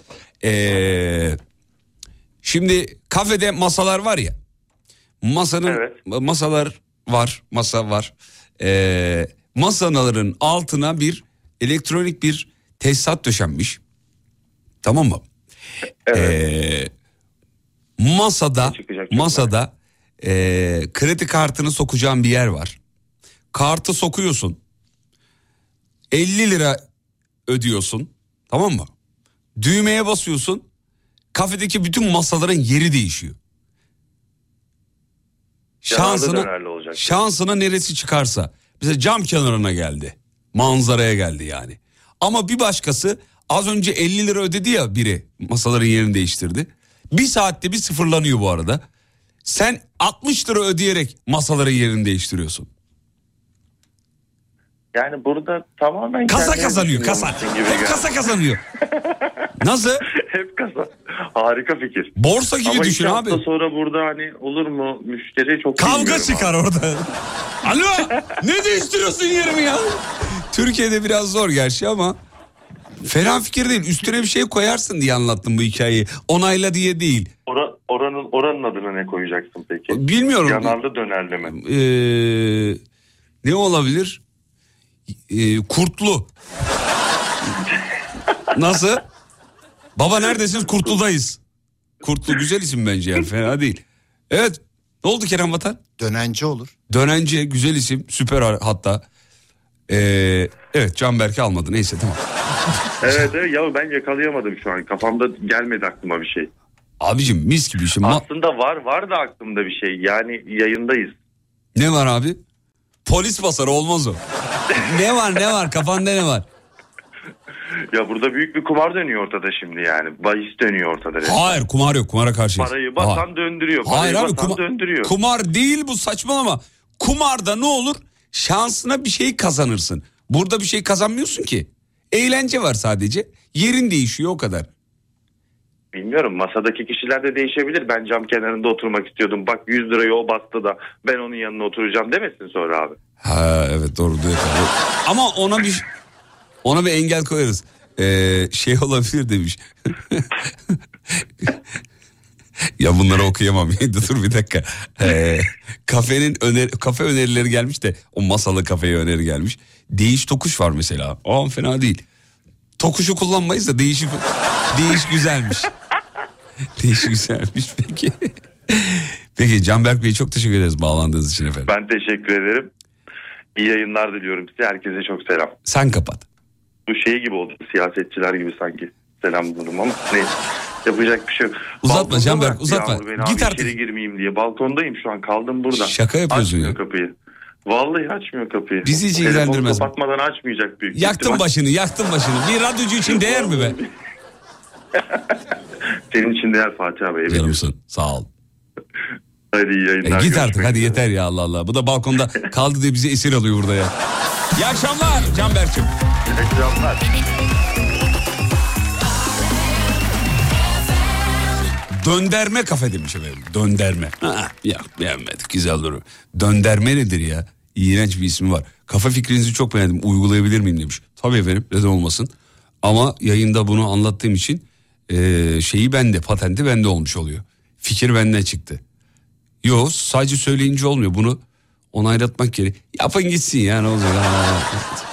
Ee, şimdi kafede masalar var ya. Masanın Evet. masalar var, masa var. Ee, masaların altına bir elektronik bir tesisat döşenmiş. Tamam mı? Ee, masada Çıkacak masada ee, kredi kartını sokacağın bir yer var. Kartı sokuyorsun. 50 lira ödüyorsun. Tamam mı? Düğmeye basıyorsun. Kafedeki bütün masaların yeri değişiyor. Şansına... Şansına neresi çıkarsa. Mesela cam kenarına geldi. Manzaraya geldi yani. Ama bir başkası az önce 50 lira ödedi ya biri masaların yerini değiştirdi. Bir saatte bir sıfırlanıyor bu arada. Sen 60 lira ödeyerek masaların yerini değiştiriyorsun. Yani burada tamamen Kasa kazanıyor kasa. gibi Hep kasa kazanıyor. Nasıl? hep kasa. Harika fikir. Borsa gibi Ama düşün iki abi. hafta sonra burada hani olur mu müşteri çok Kavga bilmiyorum çıkar abi. orada. Alo ne değiştiriyorsun yerimi ya? Türkiye'de biraz zor gerçi ama fena fikir değil. Üstüne bir şey koyarsın diye anlattım bu hikayeyi. Onayla diye değil. Ora, oranın oranın adına ne koyacaksın peki? Bilmiyorum. Yanarlı dönerli mi? Ee, ne olabilir? Ee, kurtlu. Nasıl? Baba neredesiniz? Kurtlu'dayız. Kurtlu güzel isim bence yani fena değil. Evet. Ne oldu Kerem Vatan? Dönence olur. Dönence güzel isim süper ha- hatta. Ee, evet Canberk'i almadı neyse tamam. Evet evet ya ben yakalayamadım şu an. Kafamda gelmedi aklıma bir şey. Abicim mis gibi işim. Ma- Aslında var var da aklımda bir şey. Yani yayındayız. ne var abi? Polis basarı olmaz o. ne var ne var kafanda ne var? Ya burada büyük bir kumar dönüyor ortada şimdi yani. Bahis dönüyor ortada. resmen. Hayır kumar yok kumara karşıyız. Parayı basan Hayır. döndürüyor. Parayı Hayır abi kuma- döndürüyor. kumar değil bu saçmalama. Kumarda ne olur? Şansına bir şey kazanırsın. Burada bir şey kazanmıyorsun ki. Eğlence var sadece. Yerin değişiyor o kadar. Bilmiyorum masadaki kişiler de değişebilir. Ben cam kenarında oturmak istiyordum. Bak 100 lirayı o bastı da ben onun yanına oturacağım demesin sonra abi. Ha evet doğru diyor. Ama ona bir ona bir engel koyarız. Ee, şey olabilir demiş. ya bunları okuyamam. Dur bir dakika. Ee, kafenin öner kafe önerileri gelmiş de o masalı kafeye öneri gelmiş. Değiş tokuş var mesela. Aa fena değil. Tokuşu kullanmayız da değişik değiş güzelmiş. değiş güzelmiş peki. Peki Canberk Bey çok teşekkür ederiz bağlandığınız için efendim. Ben teşekkür ederim. İyi yayınlar diliyorum size. Herkese çok selam. Sen kapat. Bu şey gibi oldu. Siyasetçiler gibi sanki. Selam durum ama ne yapacak bir şey yok. Uzatma Canberk, uzatma. Git artık. içeri girmeyeyim diye. Balkondayım şu an kaldım burada. Şaka yapıyorsun açmıyor ya. kapıyı. Vallahi açmıyor kapıyı. Bizi hiç Telefonu ilgilendirmez. kapatmadan açmayacak büyük Yaktın ihtimal. başını, yaktın başını. Bir radyocu için değer mi be? Senin için değer Fatih abi. Canımsın, sağ ol. Hadi iyi E, yayınlar. git artık hadi yeter ya Allah Allah. Bu da balkonda kaldı diye bizi esir alıyor burada ya. İyi akşamlar Canberk'cim. İyi akşamlar. Dönderme kafe demiş efendim. Dönderme. Ha, ya beğenmedik güzel durum. Dönderme nedir ya? İğrenç bir ismi var. Kafa fikrinizi çok beğendim. Uygulayabilir miyim demiş. Tabii efendim neden olmasın. Ama yayında bunu anlattığım için eee, şeyi bende patenti bende olmuş oluyor. Fikir benden çıktı. Yok sadece söyleyince olmuyor. Bunu onaylatmak gerek. Yapın gitsin ya ne olacak. Ha,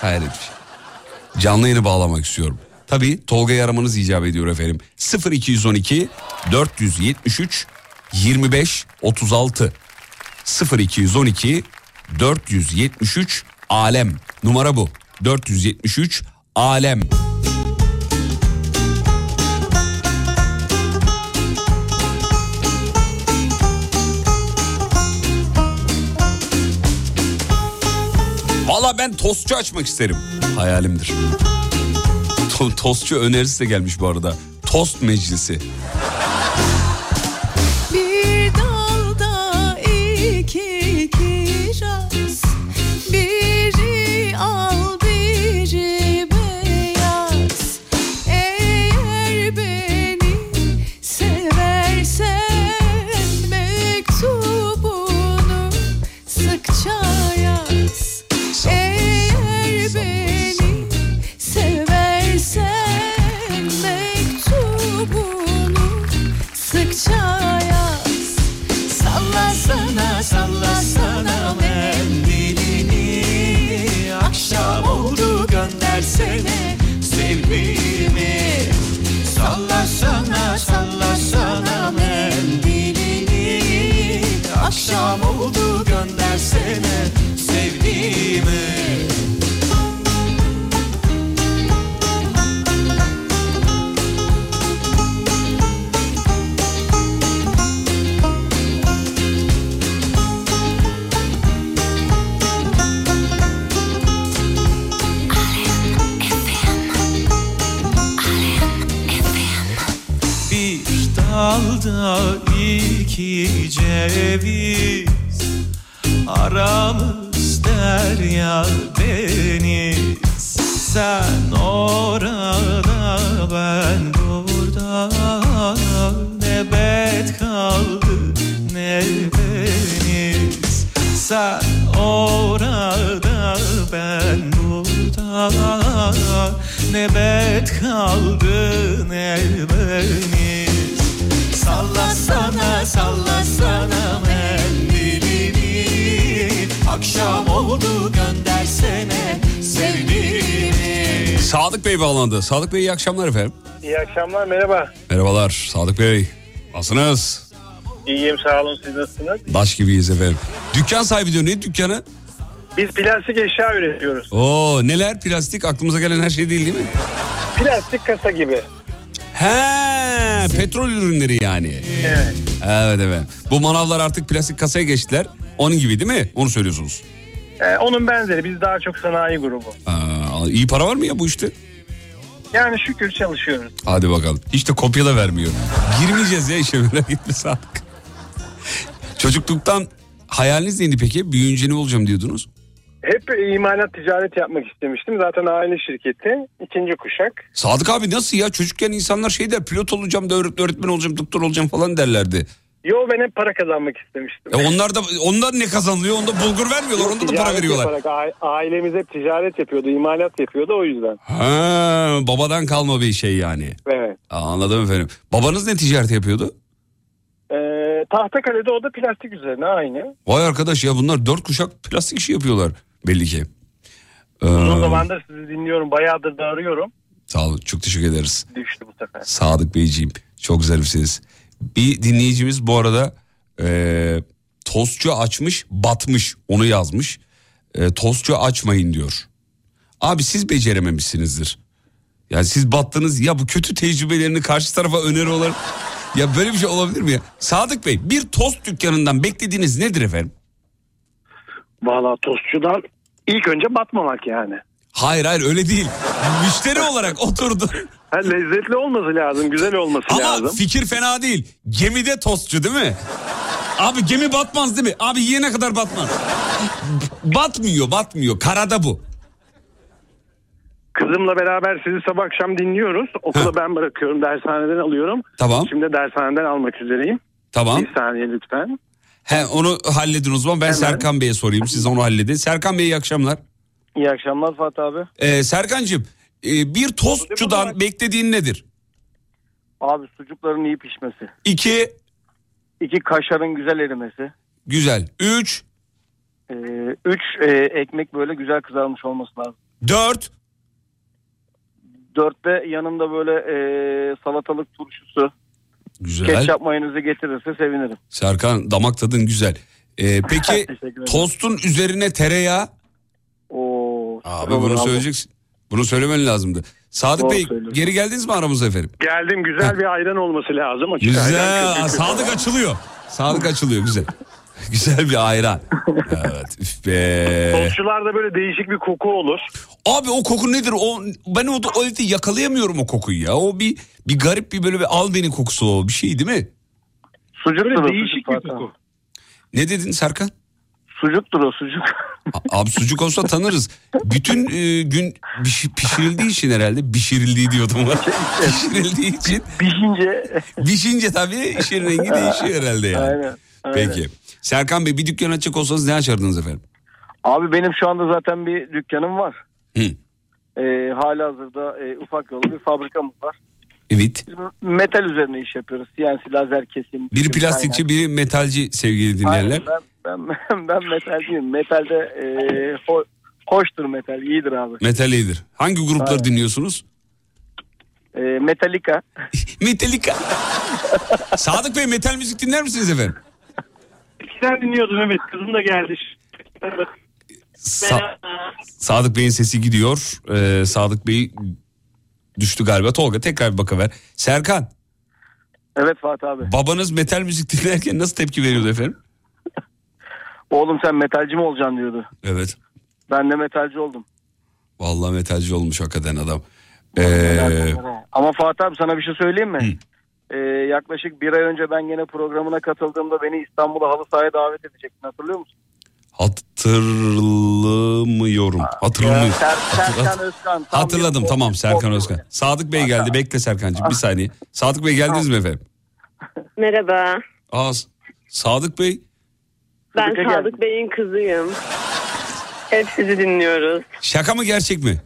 Hayret şey. Canlı yayını bağlamak istiyorum. Tabii Tolga'yı aramanız icap ediyor efendim. 0212 473 25 36 0212 473 alem numara bu 473 alem Valla ben tostçu açmak isterim. Hayalimdir. To- tostçu önerisi de gelmiş bu arada. Tost meclisi. Sevdiğimi Sallasana sallasana mendilini. Akşam oldu göndersene sevdiğimi iki ceviz. Aramız derya deniz. Sen orada ben burada. Ne bet kaldı ne deniz. Sen orada ben burada. Ne bet kaldı ne beniz Sallasana sallasana mendilini Akşam oldu göndersene sevdiğimi Sadık Bey bağlandı. Sadık Bey iyi akşamlar efendim. İyi akşamlar merhaba. Merhabalar Sadık Bey. Nasılsınız? İyiyim sağ olun siz nasılsınız? Baş gibiyiz efendim. Dükkan sahibi diyor. Ne dükkanı? Biz plastik eşya üretiyoruz. Oo neler plastik aklımıza gelen her şey değil değil mi? Plastik kasa gibi. He petrol ürünleri yani. Evet. Evet evet. Bu manavlar artık plastik kasaya geçtiler. Onun gibi değil mi? Onu söylüyorsunuz. Ee, onun benzeri biz daha çok sanayi grubu. Aa, iyi para var mı ya bu işte? Yani şükür çalışıyoruz. Hadi bakalım. De kopya da vermiyor. Girmeyeceğiz ya işe merak etme Sadık. Çocukluktan hayaliniz neydi peki? Büyüyünce ne olacağım diyordunuz? Hep imalat ticaret yapmak istemiştim. Zaten aile şirketi. ikinci kuşak. Sadık abi nasıl ya? Çocukken insanlar şey der pilot olacağım, da öğret- öğretmen olacağım, doktor olacağım falan derlerdi. Yo ben hep para kazanmak istemiştim. E onlar da onlar ne kazanılıyor? Onda bulgur vermiyorlar, onda da para veriyorlar. yaparak ailemiz hep ticaret yapıyordu, imalat yapıyordu o yüzden. Ha, babadan kalma bir şey yani. Evet. Aa, anladım efendim. Babanız ne ticaret yapıyordu? Ee, Tahtakale'de o da plastik üzerine aynı. Vay arkadaş ya bunlar dört kuşak plastik işi yapıyorlar belli ki. Ee, Uzun zamandır sizi dinliyorum. Bayağıdır da arıyorum. sağ olun çok teşekkür ederiz. Düştü bu sefer. Sadık Beyciğim çok zarifsiniz. Bir dinleyicimiz bu arada e, tostçu açmış batmış onu yazmış. E, tostçu açmayın diyor. Abi siz becerememişsinizdir. Yani siz battınız ya bu kötü tecrübelerini karşı tarafa öneri olarak... Ya böyle bir şey olabilir mi ya? Sadık Bey bir tost dükkanından beklediğiniz nedir efendim? Valla tostçudan ilk önce batmamak yani. Hayır hayır öyle değil. Müşteri olarak oturdu. Ha, lezzetli olması lazım, güzel olması Ama lazım. fikir fena değil. Gemide tostçu değil mi? Abi gemi batmaz değil mi? Abi yiyene kadar batmaz. batmıyor batmıyor. Karada bu. Kızımla beraber sizi sabah akşam dinliyoruz. Okula ben bırakıyorum, dershaneden alıyorum. Tamam. Şimdi dershaneden almak üzereyim. Tamam. Bir saniye lütfen. He, onu halledin o zaman. Ben Hemen. Serkan Bey'e sorayım. Siz onu halledin. Serkan Bey iyi akşamlar. İyi akşamlar Fatih abi. Ee, Serkan'cığım e, bir tostçudan beklediğin nedir? Abi sucukların iyi pişmesi. İki, İki kaşarın güzel erimesi. güzel. Üç, Ee, üç e, ekmek böyle güzel kızarmış olması lazım. dört, Dörtte yanında böyle e, salatalık turşusu. Güzel. Ketçap mayonezi getirirse sevinirim. Serkan damak tadın güzel. Ee, peki tostun üzerine tereyağı? Oo, Abi bunu abi. söyleyeceksin. Bunu söylemen lazımdı. Sadık Doğru Bey söylüyorsun. geri geldiniz mi aramıza efendim? Geldim güzel bir ayran olması lazım. Açık ayran, Güzel. Sadık açılıyor. Sadık açılıyor güzel. güzel bir ayran. Evet. Üf be. Tostçularda böyle değişik bir koku olur. Abi o koku nedir? O ben o, o evde yakalayamıyorum o kokuyu ya. O bir bir garip bir böyle bir al beni kokusu o bir şey değil mi? Sucuktur o değişik bir koku. Ne dedin Serkan? Sucuktur o sucuk. Abi sucuk olsa tanırız. Bütün e, gün piş- pişirildiği için herhalde pişirildiği diyordum. pişirildiği için. Pişince. Pişince tabii işin rengi değişiyor herhalde yani. Aynen. aynen. Peki. Serkan Bey bir dükkan açacak olsanız ne açardınız efendim? Abi benim şu anda zaten bir dükkanım var. Hı. Ee, hala hazırda e, ufak yolu bir fabrikamız var. Evet. Biz metal üzerine iş yapıyoruz. CNC lazer kesim. Biri plastikçi kaynak. biri metalci sevgili dinleyenler. Aynen, ben, ben, ben metalciyim. Metalde e, ho- hoştur metal. iyidir abi. Metal iyidir. Hangi grupları Aynen. dinliyorsunuz? E, Metallica. Metallica. Sadık Bey metal müzik dinler misiniz efendim? Eskiden dinliyordum evet. Kızım da geldi. Sa- Sadık Bey'in sesi gidiyor. Ee, Sadık Bey düştü galiba. Tolga tekrar bir bakıver. Serkan Evet Fatih abi. babanız metal müzik dinlerken nasıl tepki veriyordu efendim? Oğlum sen metalci mi olacaksın diyordu. Evet. Ben de metalci oldum. Vallahi metalci olmuş hakikaten adam. Ee, Ama Fatih abi sana bir şey söyleyeyim mi? Ee, yaklaşık bir ay önce ben gene programına katıldığımda beni İstanbul'a halı sahaya davet edecektin hatırlıyor musun? Hatırlamıyorum. Hatırlamıyorum. Ser, Serkan Özkan. tam Hatırladım bir- tamam Serkan Özkan. Sadık Bey geldi. Bekle Serkan'cığım bir saniye. Sadık Bey geldiniz mi efendim? Merhaba. Aa, Sadık Bey Ben Sadık Bey'in kızıyım. Hep sizi dinliyoruz. şaka mı gerçek mi?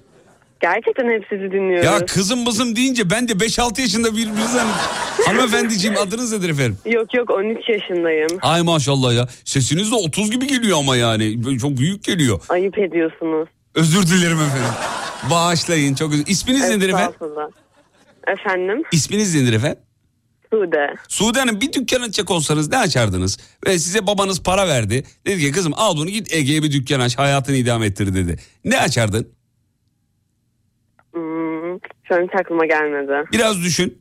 Gerçekten hep sizi dinliyoruz. Ya kızım bızım deyince ben de 5-6 yaşında bir bizden hanımefendiciğim adınız nedir efendim? Yok yok 13 yaşındayım. Ay maşallah ya sesiniz de 30 gibi geliyor ama yani çok büyük geliyor. Ayıp ediyorsunuz. Özür dilerim efendim. Bağışlayın çok özür İsminiz nedir efendim? Efendim? İsminiz nedir efendim? Sude. Sude Hanım bir dükkan açacak olsanız ne açardınız? Ve size babanız para verdi. Dedi ki kızım al bunu git Ege'ye bir dükkan aç hayatını idame ettir dedi. Ne açardın? Şu an hiç aklıma gelmedi. Biraz düşün.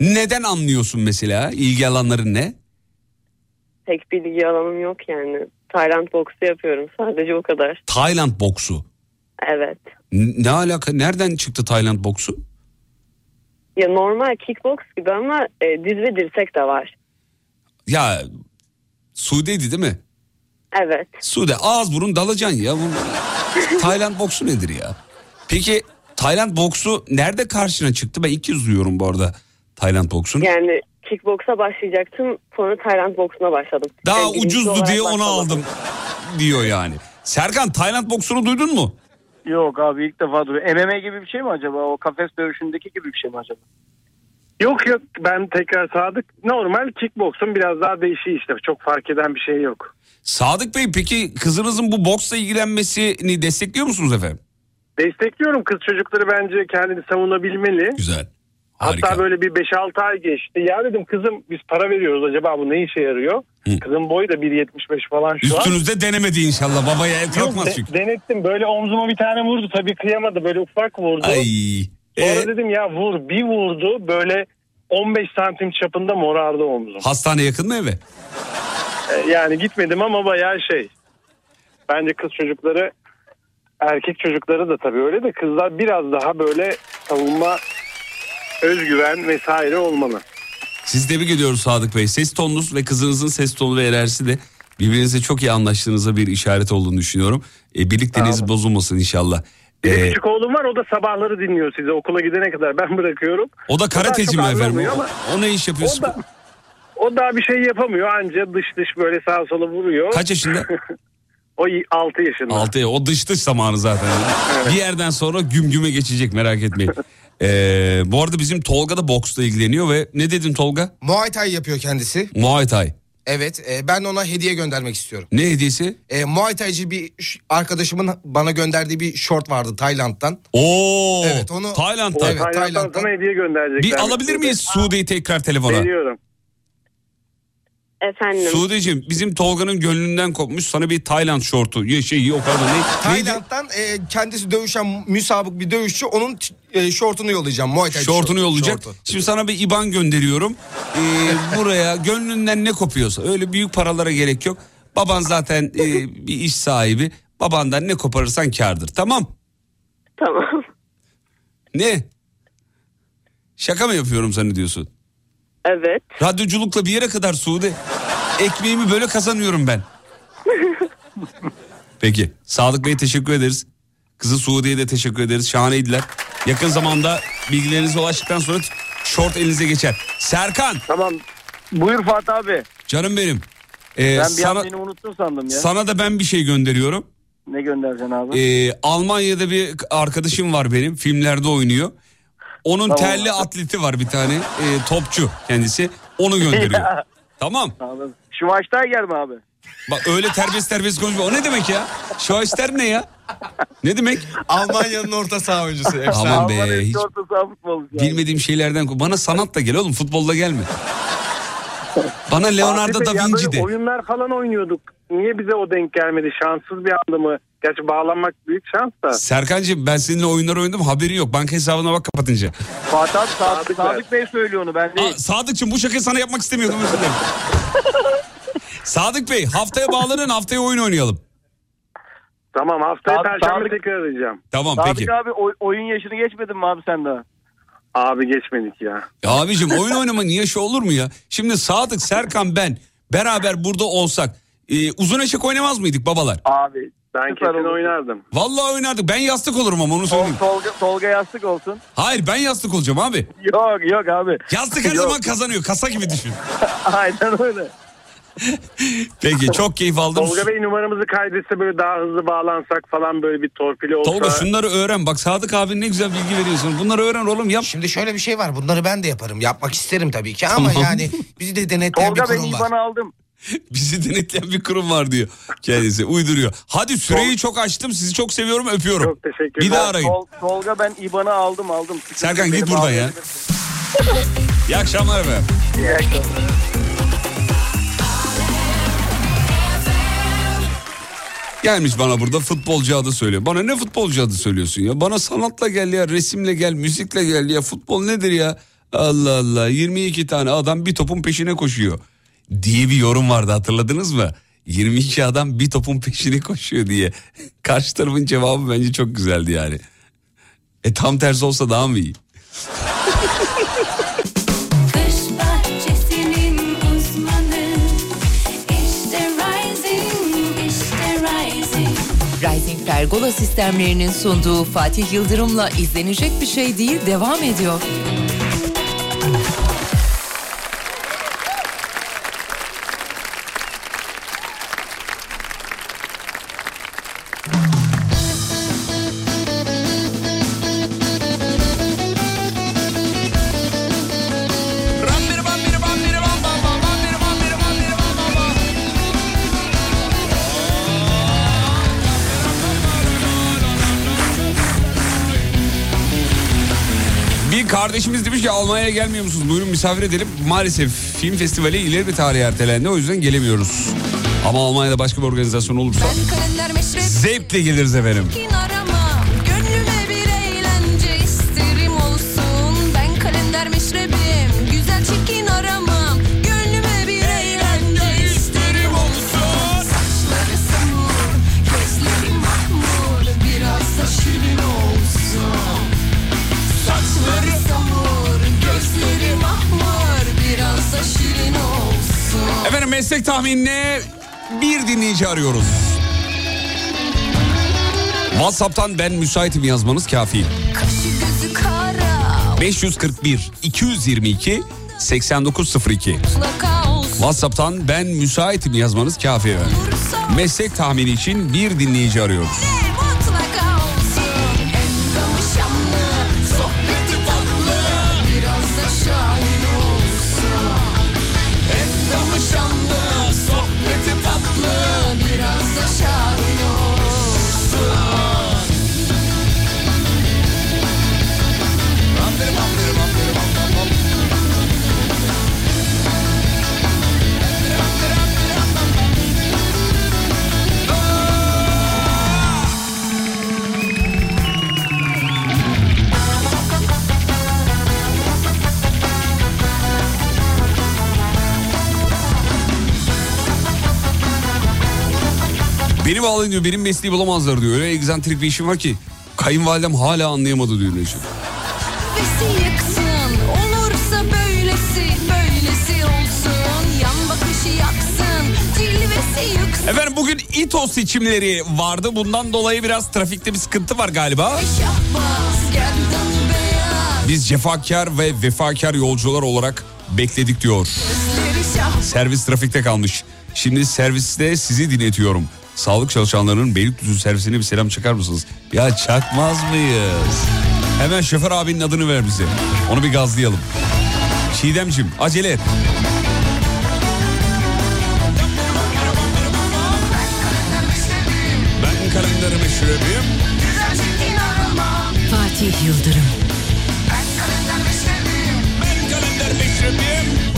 Neden anlıyorsun mesela? İlgi alanların ne? Pek bilgi alanım yok yani. Tayland boksu yapıyorum sadece o kadar. Tayland boksu. Evet. N- Ne alaka? Nereden çıktı Tayland boksu? Ya normal kickbox gibi ama e, diz ve dirsek de var. Ya Sude'ydi değil mi? Evet. Sude ağız burun dalacaksın ya. Tayland boksu nedir ya? Peki Tayland boksu nerede karşına çıktı? Ben ilk kez duyuyorum bu arada Tayland boksunu. Yani kickboksa başlayacaktım sonra Tayland boksuna başladım. Daha Yani ucuzdu diye onu aldım diyor yani. Serkan Tayland boksunu duydun mu? Yok abi ilk defa duruyor. MMA gibi bir şey mi acaba? O kafes dövüşündeki gibi bir şey mi acaba? Yok yok ben tekrar Sadık. Normal kickboksun biraz daha değişiği işte. Çok fark eden bir şey yok. Sadık Bey peki kızınızın bu boksla ilgilenmesini destekliyor musunuz efendim? Destekliyorum kız çocukları bence kendini savunabilmeli. Güzel. Hatta böyle bir 5-6 ay geçti. Ya dedim kızım biz para veriyoruz acaba bu ne işe yarıyor? Kızın boyu da 1.75 falan şu an. Üstünüzde denemedi inşallah babaya el kalkmaz çünkü. de- denettim böyle omzuma bir tane vurdu tabii kıyamadı böyle ufak vurdu. Ay. Sonra Ee? dedim ya vur bir vurdu böyle 15 santim çapında morardı omzum. Hastane yakın mı eve? Ee, Yani gitmedim ama bayağı şey. Bence kız çocukları erkek çocukları da tabii öyle de kızlar biraz daha böyle savunma özgüven vesaire olmalı. Siz tebrik ediyoruz Sadık Bey. Ses tonunuz ve kızınızın ses tonu ve enerjisi de birbirinize çok iyi anlaştığınıza bir işaret olduğunu düşünüyorum. E, birlikteliğiniz bozulmasın inşallah. Bir de E, küçük oğlum var o da sabahları dinliyor sizi okula gidene kadar ben bırakıyorum. o da karateci mi efendim? anlamıyor O, ama o ne iş yapıyor? O da, o daha bir şey yapamıyor anca dış dış böyle sağa sola vuruyor. Kaç yaşında? o 6 yaşında. Altı, o dış dış zamanı zaten. Bir yerden sonra güm güme geçecek merak etmeyin. E, bu arada bizim Tolga da boksla ilgileniyor ve ne dedin Tolga? Muay Thai yapıyor kendisi. Muay Thai. Evet e, ben ona hediye göndermek istiyorum. Ne hediyesi? E, Muay Thai'ci bir arkadaşımın bana gönderdiği bir short vardı Tayland'dan. Oo. Evet onu Tayland'dan. Evet, Tayland'dan. sana hediye gönderecekler. Bir alabilir miyiz Sude'yi tekrar telefona? Veriyorum. Efendim. Sude'cim bizim Tolga'nın gönlünden kopmuş sana bir Tayland şortu. Şey yok pardon ne? Tayland'dan e, kendisi dövüşen müsabık bir dövüşçü onun e, şortunu yollayacağım. Muay Thai Şortunu şort- yollayacak. şortu. Şimdi sana bir IBAN gönderiyorum. Ee, buraya gönlünden ne kopuyorsa öyle büyük paralara gerek yok. Baban zaten e, bir iş sahibi. Babandan ne koparırsan kardır. Tamam. Tamam. Ne? Şaka mı yapıyorum zannediyorsun? Evet. Radyoculukla bir yere kadar Sude. Ekmeğimi böyle kazanıyorum ben. Peki. Sadık Bey teşekkür ederiz. Kızı Suudi'ye de teşekkür ederiz. Şahaneydiler. Yakın zamanda bilgilerinize ulaştıktan sonra t- short elinize geçer. Serkan. Tamam. Buyur Fatih abi. Canım benim. Ee, ben bir sana, an beni unuttun sandım ya. sana da ben bir şey gönderiyorum. Ne göndereceksin abi? Ee, Almanya'da bir arkadaşım var benim. Filmlerde oynuyor. Onun Tamam. terli atleti var bir tane. Ee, topçu kendisi. Onu gönderiyor. Tamam. Anladım. Şu maçta mi abi? Bak öyle terbiyesiz terbiyesiz konuşma. O ne demek ya? Schweister ne ya? Ne demek? Almanya'nın orta saha oyuncusu. efsane. Aman be. Hiç orta saha futbolcusu abi. bilmediğim şeylerden. Bana sanatla gel oğlum. Futbolla gelme. Bana Leonardo Fatih da Vinci de. Oyunlar falan oynuyorduk. Niye bize o denk gelmedi? Şanssız bir anda mı? Gerçi bağlanmak büyük şans da. Serkancığım ben seninle oyunlar oynadım haberi yok. Banka hesabına bak kapatınca. Fatih abi Sadık, Sadık Sadık Bey söylüyor onu ben değil. Aa, Sadıkçım bu şakayı sana yapmak istemiyordum özür dilerim. Sadık Bey haftaya bağlanın haftaya oyun oynayalım. Tamam haftaya Sadık- perşembe Sadık- tekrar arayacağım. Tamam Sadık peki. abi oy- oyun yaşını geçmedin mi abi sen daha? Abi geçmedik ya. Ya abicim oyun oynamanın yaşı olur mu ya? Şimdi Sadık, Serkan ben beraber burada olsak e, uzun eşek oynamaz mıydık babalar? Abi. Ben süper kesin olur. oynardım. Vallahi oynardık. Ben yastık olurum ama onu söyleyeyim. Tolga, Tolga yastık olsun. Hayır ben yastık olacağım abi. Yok yok abi. Yastık her Yok. zaman kazanıyor. Kasa gibi düşün. Aynen öyle. Peki çok keyif aldım. Tolga Bey numaramızı kaydetse böyle daha hızlı bağlansak falan böyle bir torpili olsa. Tolga şunları öğren. Bak Sadık abi ne güzel bilgi veriyorsun. Bunları öğren oğlum yap. Şimdi şöyle bir şey var. Bunları ben de yaparım. Yapmak isterim tabii ki ama Tamam. yani bizi de denetleyen bir Tolga ben kurum var. İBAN'ı aldım. Bizi denetleyen bir kurum var diyor kendisi. Uyduruyor. Hadi süreyi çok açtım. Sizi çok seviyorum öpüyorum. Çok teşekkürler. Bir daha arayın. Tol- Tolga ben İBAN'ı aldım aldım. Serkan Beni git buradan ya. İyi akşamlar efendim. İyi akşamlar. Gelmiş bana burada futbolcu adı söylüyor. Bana ne futbolcu adı söylüyorsun ya? Bana sanatla gel ya, resimle gel, müzikle gel ya. Futbol nedir ya? Allah Allah 22 tane adam bir topun peşine koşuyor. Diye bir yorum vardı hatırladınız mı? 22 adam bir topun peşine koşuyor diye. Karşı tarafın cevabı bence çok güzeldi yani. E tam tersi olsa daha mı iyi? Uzmanı İşte Rising, işte Rising Rising Pergola sistemlerinin sunduğu Fatih Yıldırım'la izlenecek bir şey değil devam ediyor. Kardeşimiz demiş ki Almanya'ya gelmiyor musunuz? Buyurun misafir edelim. Maalesef film festivali ileri bir tarihe ertelendi. O yüzden gelemiyoruz. Ama Almanya'da başka bir organizasyon olursa zevkle geliriz efendim. Tahminine bir dinleyici arıyoruz. WhatsApp'tan ben müsaitim yazmanız kafi. Kaşı gözü kara 541 222 8902. Mutlaka olsun WhatsApp'tan ben müsaitim yazmanız kafi. Meslek tahmini için bir dinleyici arıyoruz. Bağlayın diyor benim mesleği bulamazlar diyor. Öyle egzantrik bir işim var ki kayınvalidem hala anlayamadı diyor Necip. Efendim bugün İTO seçimleri vardı. Bundan dolayı biraz trafikte bir sıkıntı var galiba. Biz cefakar ve vefakar yolcular olarak bekledik diyor. Servis trafikte kalmış. Şimdi serviste sizi dinletiyorum. Sağlık çalışanlarının Beylikdüzü servisine bir selam çakar mısınız? Ya çakmaz mıyız? Hemen şoför abinin adını ver bize. Onu bir gazlayalım. Çiğdemcim acele et. Ben çekin aramam Fatih Yıldırım. Ben kalender meşrebim Ben kalender meşrebim.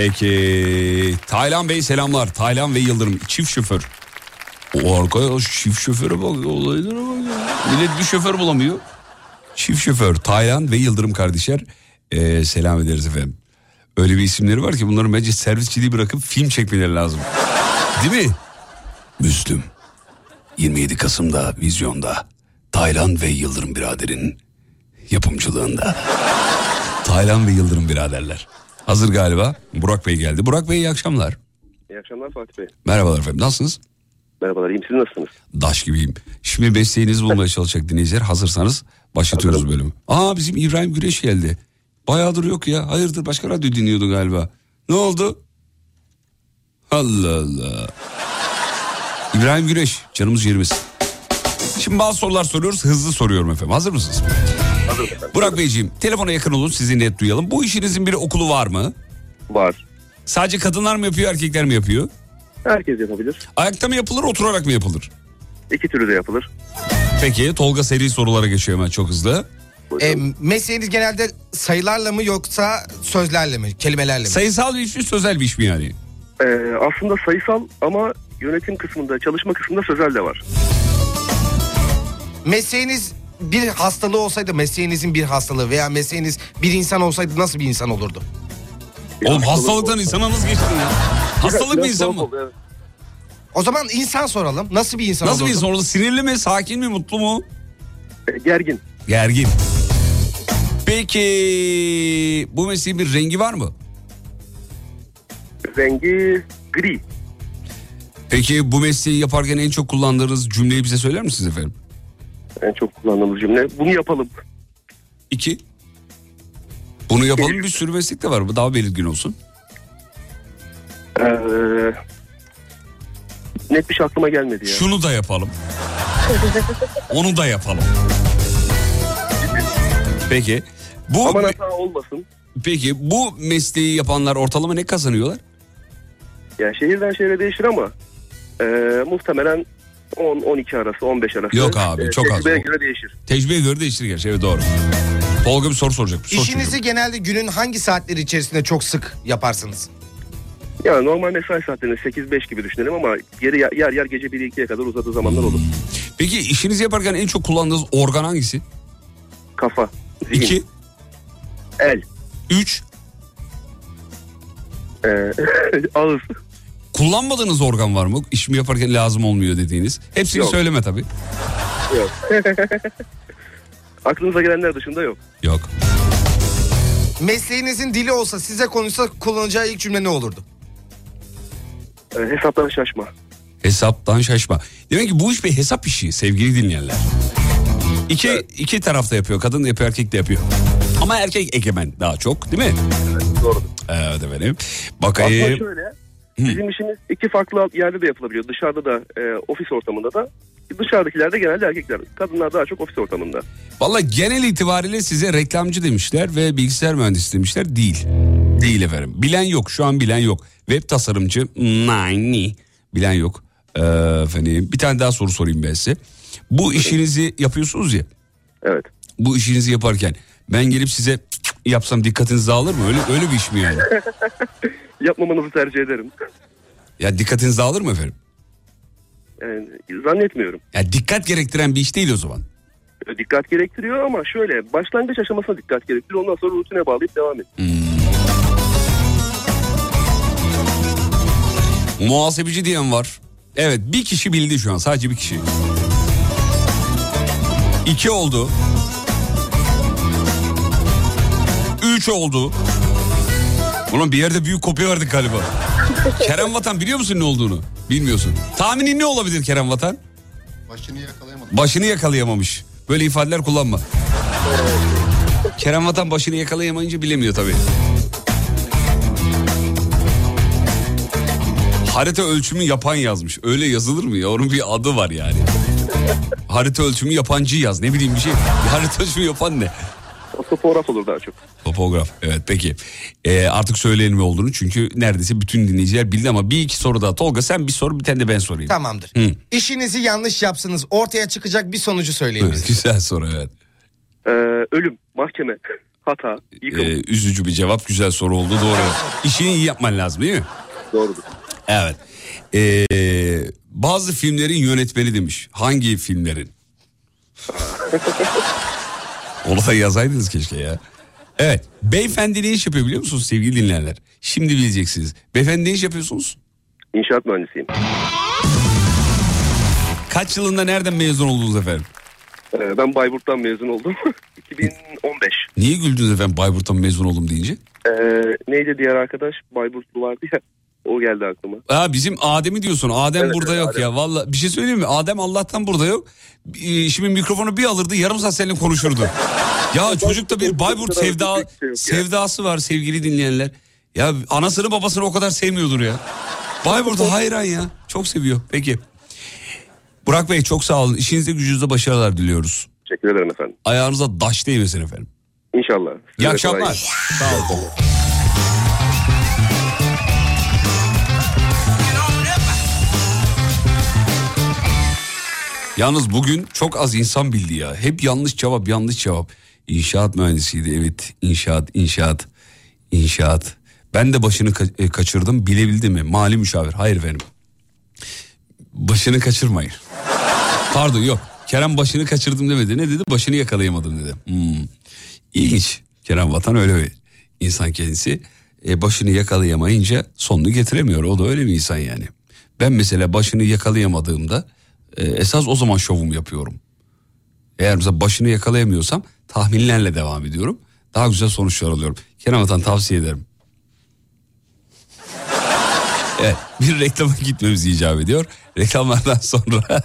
Peki. Taylan Bey selamlar. Taylan ve Yıldırım çift şoför. O arkadaş çift şoföre bak olaylara bak ya. Millet bir şoför bulamıyor. Çift şoför Taylan ve Yıldırım kardeşler. Ee, selam ederiz efendim. Öyle bir isimleri var ki bunların bence servisçiliği bırakıp film çekmeleri lazım. Değil mi? Müslüm. 27 Kasım'da vizyonda. Taylan ve Yıldırım biraderin yapımcılığında. Taylan ve Yıldırım biraderler. Hazır galiba. Burak Bey geldi. Burak Bey iyi akşamlar. İyi akşamlar Fatih Bey. Merhabalar efendim. Nasılsınız? Merhabalar iyiyim siz nasılsınız? Daş gibiyim. Şimdi mesleğinizi bulmaya çalışacak dinleyiciler. Hazırsanız başlatıyoruz bölümü. Aa bizim İbrahim Güneş geldi. Bayağıdır yok ya. Hayırdır başka radyo dinliyordu galiba. Ne oldu? Allah Allah. İbrahim Güneş canımız yerimiz. Şimdi bazı sorular soruyoruz. Hızlı soruyorum efendim. Hazır mısınız? Burak Beyciğim telefona yakın olun sizi net duyalım. Bu işinizin bir okulu var mı? Var. Sadece kadınlar mı yapıyor erkekler mi yapıyor? Herkes yapabilir. Ayakta mı yapılır oturarak mı yapılır? İki türlü de yapılır. Peki Tolga seri sorulara geçiyor hemen çok hızlı. E, mesleğiniz genelde sayılarla mı yoksa sözlerle mi, kelimelerle mi? Sayısal bir iş mi sözel bir iş mi yani? Ee, aslında sayısal ama yönetim kısmında çalışma kısmında sözel de var. Mesleğiniz bir hastalığı olsaydı mesleğinizin bir hastalığı veya mesleğiniz bir insan olsaydı nasıl bir insan olurdu? Oğlum hastalıktan insana nasıl geçtin ya? Hastalık bir insan mı? O zaman insan soralım. Nasıl bir insan Nasıl bir olurdu? insan orada sinirli mi, sakin mi, mutlu mu? Ee, gergin. Gergin. Peki bu mesleğin bir rengi var mı? Rengi gri. Peki bu mesleği yaparken en çok kullandığınız cümleyi bize söyler misiniz efendim? En çok kullandığımız cümle. Bunu yapalım. İki. Bunu yapalım bir sürü meslek de var. Bu daha belirgin olsun. Ee, net bir şey aklıma gelmedi ya. Şunu da yapalım. Onu da yapalım. Peki. Bu Aman hata olmasın. Peki bu mesleği yapanlar ortalama ne kazanıyorlar? Yani şehirden şehre değişir ama e, muhtemelen 10-12 arası 15 arası. Yok abi, çok az. tecrübeye göre değişir. Tecrübeye göre değişir gerçi evet doğru. Tolga bir soru soracak. Sor İşinizi çocuğum. genelde günün hangi saatleri içerisinde çok sık yaparsınız? Yani normal mesai saatlerini 8-5 gibi düşünelim ama geri yer yer, yer gece 1-2'ye kadar uzadığı zamanlar olur. Peki işinizi yaparken en çok kullandığınız organ hangisi? Kafa, zihin, İki, el, üç. e, ağız. Kullanmadığınız organ var mı? İşimi yaparken lazım olmuyor dediğiniz. Hepsini Yok. söyleme tabii. Yok. Aklınıza gelenler dışında yok. Yok. Mesleğinizin dili olsa size konuşsa kullanacağı ilk cümle ne olurdu? E, hesaptan şaşma. Hesaptan şaşma. Demek ki bu iş bir hesap işi sevgili dinleyenler. İki, iki tarafta yapıyor. Kadın da yapıyor, erkek de yapıyor. Ama erkek egemen daha çok değil mi? Doğru. Evet efendim. Aslında Bakayım. şöyle bizim işimiz iki farklı yerde de yapılabiliyor. Dışarıda da e, ofis ortamında da. Dışarıdakiler de genelde erkekler. Kadınlar daha çok ofis ortamında. Valla genel itibariyle size reklamcı demişler ve bilgisayar mühendisi demişler. Değil. Değil efendim. Bilen yok. Şu an bilen yok. Web tasarımcı. Nine. Bilen yok. Ee, efendim bir tane daha soru sorayım ben size. Bu işinizi yapıyorsunuz ya. Evet. Bu işinizi yaparken ben gelip size yapsam dikkatiniz dağılır mı? Öyle öyle bir iş mi yani? Yapmamanızı tercih ederim. Ya dikkatiniz dağılır mı efendim? Yani, zannetmiyorum. Ya dikkat gerektiren bir iş değil o zaman. Dikkat gerektiriyor ama şöyle başlangıç aşamasına dikkat gerektiriyor. Ondan sonra rutine bağlayıp devam et. Muhasebeci diyen var. Evet bir kişi bildi şu an sadece bir kişi. İki oldu. Üç oldu. Ulan bir yerde büyük kopya verdik galiba. Kerem Vatan biliyor musun ne olduğunu? Bilmiyorsun. Tahminin ne olabilir Kerem Vatan? Başını yakalayamadım. Başını yakalayamamış. Böyle ifadeler kullanma. Kerem Vatan başını yakalayamayınca bilemiyor tabii. Harita ölçümü yapan yazmış. Öyle yazılır mı ya? Onun bir adı var yani. Harita ölçümü yapancı yaz. Ne bileyim bir şey. Harita ölçümü yapan ne? Topograf olur daha çok. Topograf. Evet peki. Ee, artık söyleyelim ne olduğunu. Çünkü neredeyse bütün dinleyiciler bildi ama bir iki soru daha. Tolga sen bir soru bir tane de ben sorayım. Tamamdır. Hı. İşinizi yanlış yapsınız ortaya çıkacak bir sonucu söyleyin Evet, bize. güzel soru evet. Ee, ölüm, mahkeme, hata, yıkım. Ee, üzücü bir cevap. Güzel soru oldu. Doğru. İşini iyi yapman lazım değil mi? Doğrudur. Evet. Ee, bazı filmlerin yönetmeni demiş. Hangi filmlerin? Onu da yazaydınız keşke ya. Evet. Beyefendi ne iş yapıyor biliyor musunuz sevgili dinleyenler? Şimdi bileceksiniz. Beyefendi ne iş yapıyorsunuz? İnşaat mühendisiyim. Kaç yılında nereden mezun oldunuz efendim? Ee, ben Bayburt'tan mezun oldum. 2015. Niye güldünüz efendim Bayburt'tan mezun oldum deyince? Ee, neydi diğer arkadaş? Bayburtlu vardı ya. O geldi aklıma. Ha bizim Adem'i diyorsun. Adem Evet, burada evet, yok Adem. ya. Vallahi bir şey söyleyeyim mi? Adem Allah'tan burada yok. Ee, Şimdi mikrofonu bir alırdı yarım saat seninle konuşurdu. ya çocukta bir Bayburt sevda sevdası var sevgili dinleyenler. Ya anasını babasını o kadar sevmiyordur ya. Bayburt'a hayran ya. Çok seviyor. Peki. Burak Bey çok sağ olun. İşinizde gücünüzde başarılar diliyoruz. Teşekkür ederim efendim. Ayağınıza daş değmesin efendim. İnşallah. İyi akşamlar. Sağ olun. Yalnız bugün çok az insan bildi ya. Hep yanlış cevap, yanlış cevap. İnşaat mühendisiydi evet. İnşaat, inşaat, inşaat. Ben de başını ka- e, kaçırdım. Bilebildi mi? Mali müşavir. Hayır efendim. Başını kaçırmayın. Pardon yok. Kerem başını kaçırdım demedi. Ne dedi? Başını yakalayamadım dedi. Hmm. İlginç. Kerem Vatan öyle bir insan kendisi. E, başını yakalayamayınca sonunu getiremiyor. O da öyle bir insan yani. Ben mesela başını yakalayamadığımda e, esas o zaman şovum yapıyorum. Eğer mesela başını yakalayamıyorsam tahminlerle devam ediyorum. Daha güzel sonuçlar alıyorum. Kerem Vatan tavsiye ederim. Evet, bir reklama gitmemiz icap ediyor. Reklamlardan sonra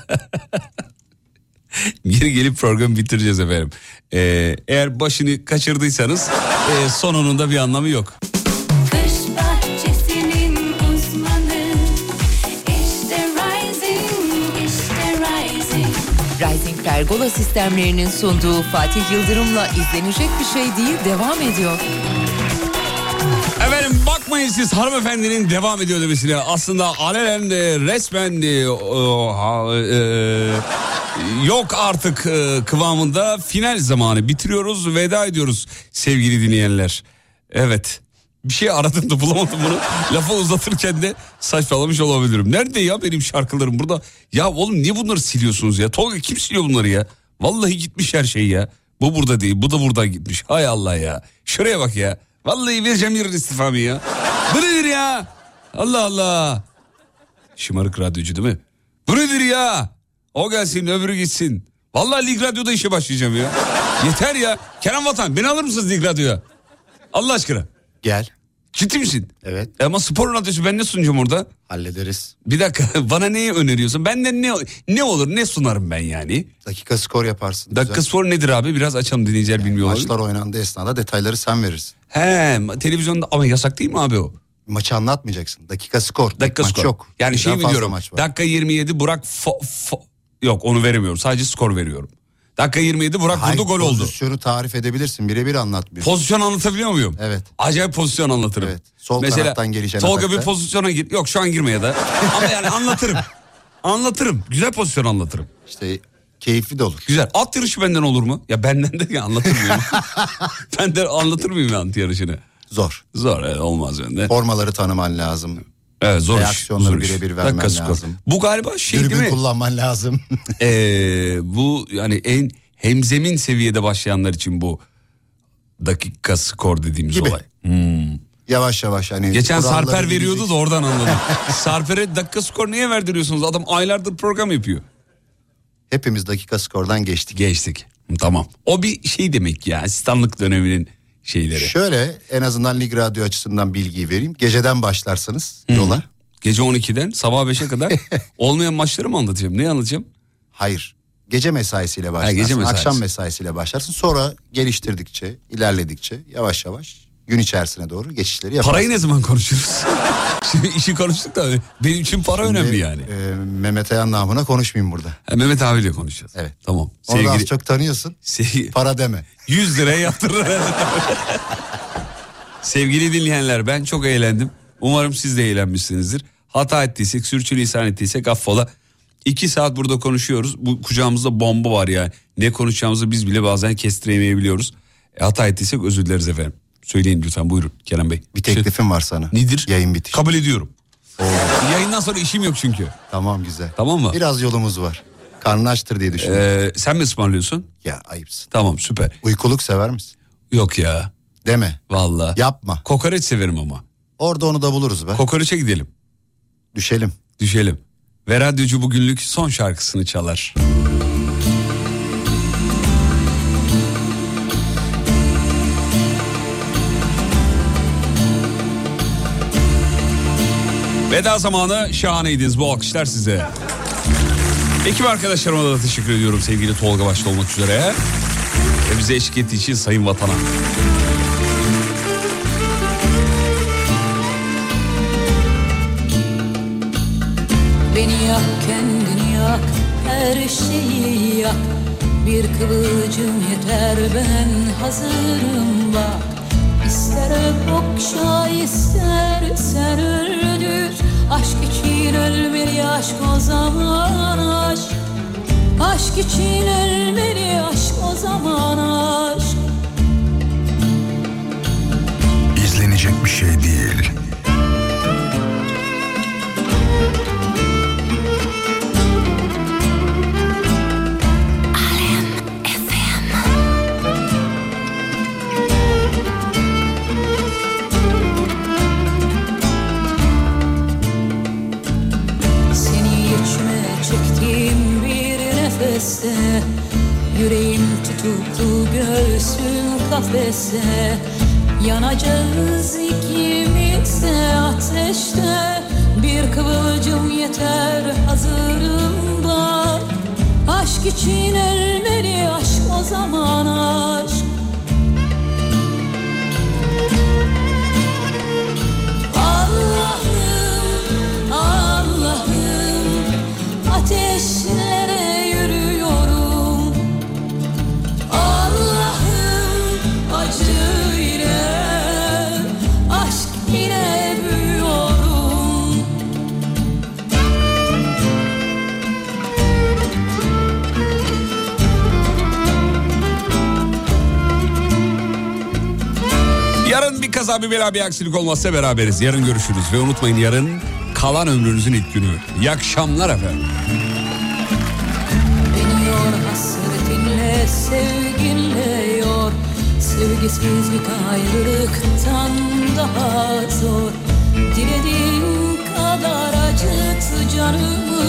geri gelip programı bitireceğiz efendim. Ee, eğer başını kaçırdıysanız e, sonunun da bir anlamı yok. Pergola sistemlerinin sunduğu Fatih Yıldırım'la izlenecek bir şey değil devam ediyor. Efendim bakmayın siz hanımefendinin devam ediyor demesine. Aslında alenen de resmen de, o, ha, e, yok artık e, kıvamında final zamanı bitiriyoruz veda ediyoruz sevgili dinleyenler. Evet bir şey aradım da bulamadım bunu. Lafı uzatırken de saçmalamış olabilirim. Nerede ya benim şarkılarım burada? Ya oğlum niye bunları siliyorsunuz ya? Tolga kim siliyor bunları ya? Vallahi gitmiş her şey ya. Bu burada değil bu da burada gitmiş. Hay Allah ya. Şuraya bak ya. Vallahi vereceğim yarın istifamı ya. Bu nedir ya? Allah Allah. Şımarık radyocu değil mi? Bu nedir ya? O gelsin öbürü gitsin. Vallahi Lig Radyo'da işe başlayacağım ya. Yeter ya. Kerem Vatan beni alır mısınız Lig Radyo'ya? Allah aşkına. Gel. Ciddi misin? Evet. Ama spor radyosu ben ne sunacağım orada? Hallederiz. Bir dakika bana neyi öneriyorsun? Benden ne ne olur ne sunarım ben yani? Dakika skor yaparsın. Dakika Güzel. spor nedir abi? Biraz açalım dinleyiciler bilmiyor olabilir. Maçlar oynandığı esnada detayları sen verirsin. He televizyonda ama yasak değil mi abi o? Maçı anlatmayacaksın. Dakika skor. Dakika maç skor. yok. Yani şey Birden mi fazla diyorum? Maç var. Dakika 27 Burak fo- fo- yok onu veremiyorum. Sadece skor veriyorum. Dakika 27 Burak Hayır, vurdu gol oldu. Pozisyonu tarif edebilirsin. Birebir anlatmıyor. Pozisyon anlatabiliyor muyum? Evet. Acayip pozisyon anlatırım. Evet. Sol kanattan gelişen Tolga atakta. bir pozisyona gir. Yok şu an girmeye de. Ama yani anlatırım. Anlatırım. Güzel pozisyon anlatırım. İşte keyifli de olur. Güzel. At yarışı benden olur mu? Ya benden de ya anlatır mıyım? ben de anlatır mıyım at yarışını? Zor. Zor evet, olmaz bende. Formaları tanıman lazım. Evet zor. Reaksiyonları birebir vermen Dakika skor. lazım. Bu galiba şey Dürbün değil mi? kullanman lazım. Ee, bu yani en hemzemin seviyede başlayanlar için bu dakika skor dediğimiz Gibi. olay. Hmm. yavaş yavaş hani. Geçen Sarper veriyordu bilecek. da oradan anladım. Sarper'e dakika skor niye verdiriyorsunuz? Adam aylardır program yapıyor. Hepimiz dakika skordan geçtik. Geçtik. Tamam. O bir şey demek ya. asistanlık döneminin şeyleri. Şöyle en azından Lig Radyo açısından bilgiyi vereyim. Geceden başlarsınız yola. Gece 12'den sabah 5'e kadar olmayan maçları mı anlatacağım? Ne anlatacağım? Hayır. Gece mesaisiyle başlarsın. gece mesaisi. Akşam mesaisiyle başlarsın. Sonra geliştirdikçe, ilerledikçe yavaş yavaş gün içerisine doğru geçişleri yaparsın. Parayı ne zaman konuşuruz? Şimdi işi konuştuk da benim için para önemli yani. E, Mehmet Ayan namına konuşmayayım burada. Ha, Mehmet abiyle konuşacağız. Evet. Tamam. Onu Sevgili, az çok tanıyorsun. Se- Para deme. 100 liraya herhalde. Sevgili dinleyenler ben çok eğlendim. Umarım siz de eğlenmişsinizdir. Hata ettiysek, sürçülisan ettiysek affola. İki saat burada konuşuyoruz. Bu kucağımızda bomba var yani. Ne konuşacağımızı biz bile bazen kestiremeyebiliyoruz. E, hata ettiysek özür dileriz efendim. Söyleyin lütfen buyurun Kerem Bey. Bir teklifim var sana. Nedir? Yayın bitiş. Kabul ediyorum. Yayından sonra işim yok çünkü. Tamam güzel. Tamam mı? Biraz yolumuz var. Karnını açtır diye düşünüyorum. Ee, sen mi ısmarlıyorsun? Ya ayıpsın. Tamam süper. Uykuluk sever misin? Yok ya. Deme. Valla. Yapma. Kokoreç severim ama. Orada onu da buluruz be. Kokoreçe gidelim. Düşelim. Düşelim. Ve radyocu bugünlük son şarkısını çalar. Veda zamanı şahaneydiniz. Bu alkışlar size. Ekip arkadaşlarıma da teşekkür ediyorum sevgili Tolga başta olmak üzere. Ve bize eşlik ettiği için sayın vatana. Beni yak kendini yak her şeyi yak Bir kıvılcım yeter ben hazırım bak İster okşa ister sen öldür Aşk için ölmeli aşk o zaman aşk Aşk için ölmeli aşk o zaman aşk İzlenecek bir şey değil. Nefeste Yüreğim tutuklu göğsüm kafeste Yanacağız ikimiz de ateşte Bir kıvılcım yeter hazırım bak Aşk için ölmeli aşk o zaman aşk. Allah'ım, Allah'ım Ateşlere Yarın bir kaza bir bela bir aksilik olmazsa beraberiz. Yarın görüşürüz ve unutmayın yarın kalan ömrünüzün ilk günü. İyi akşamlar efendim. Sevgisizlik ayrılıktan daha zor. Dilediğin kadar acıt canımı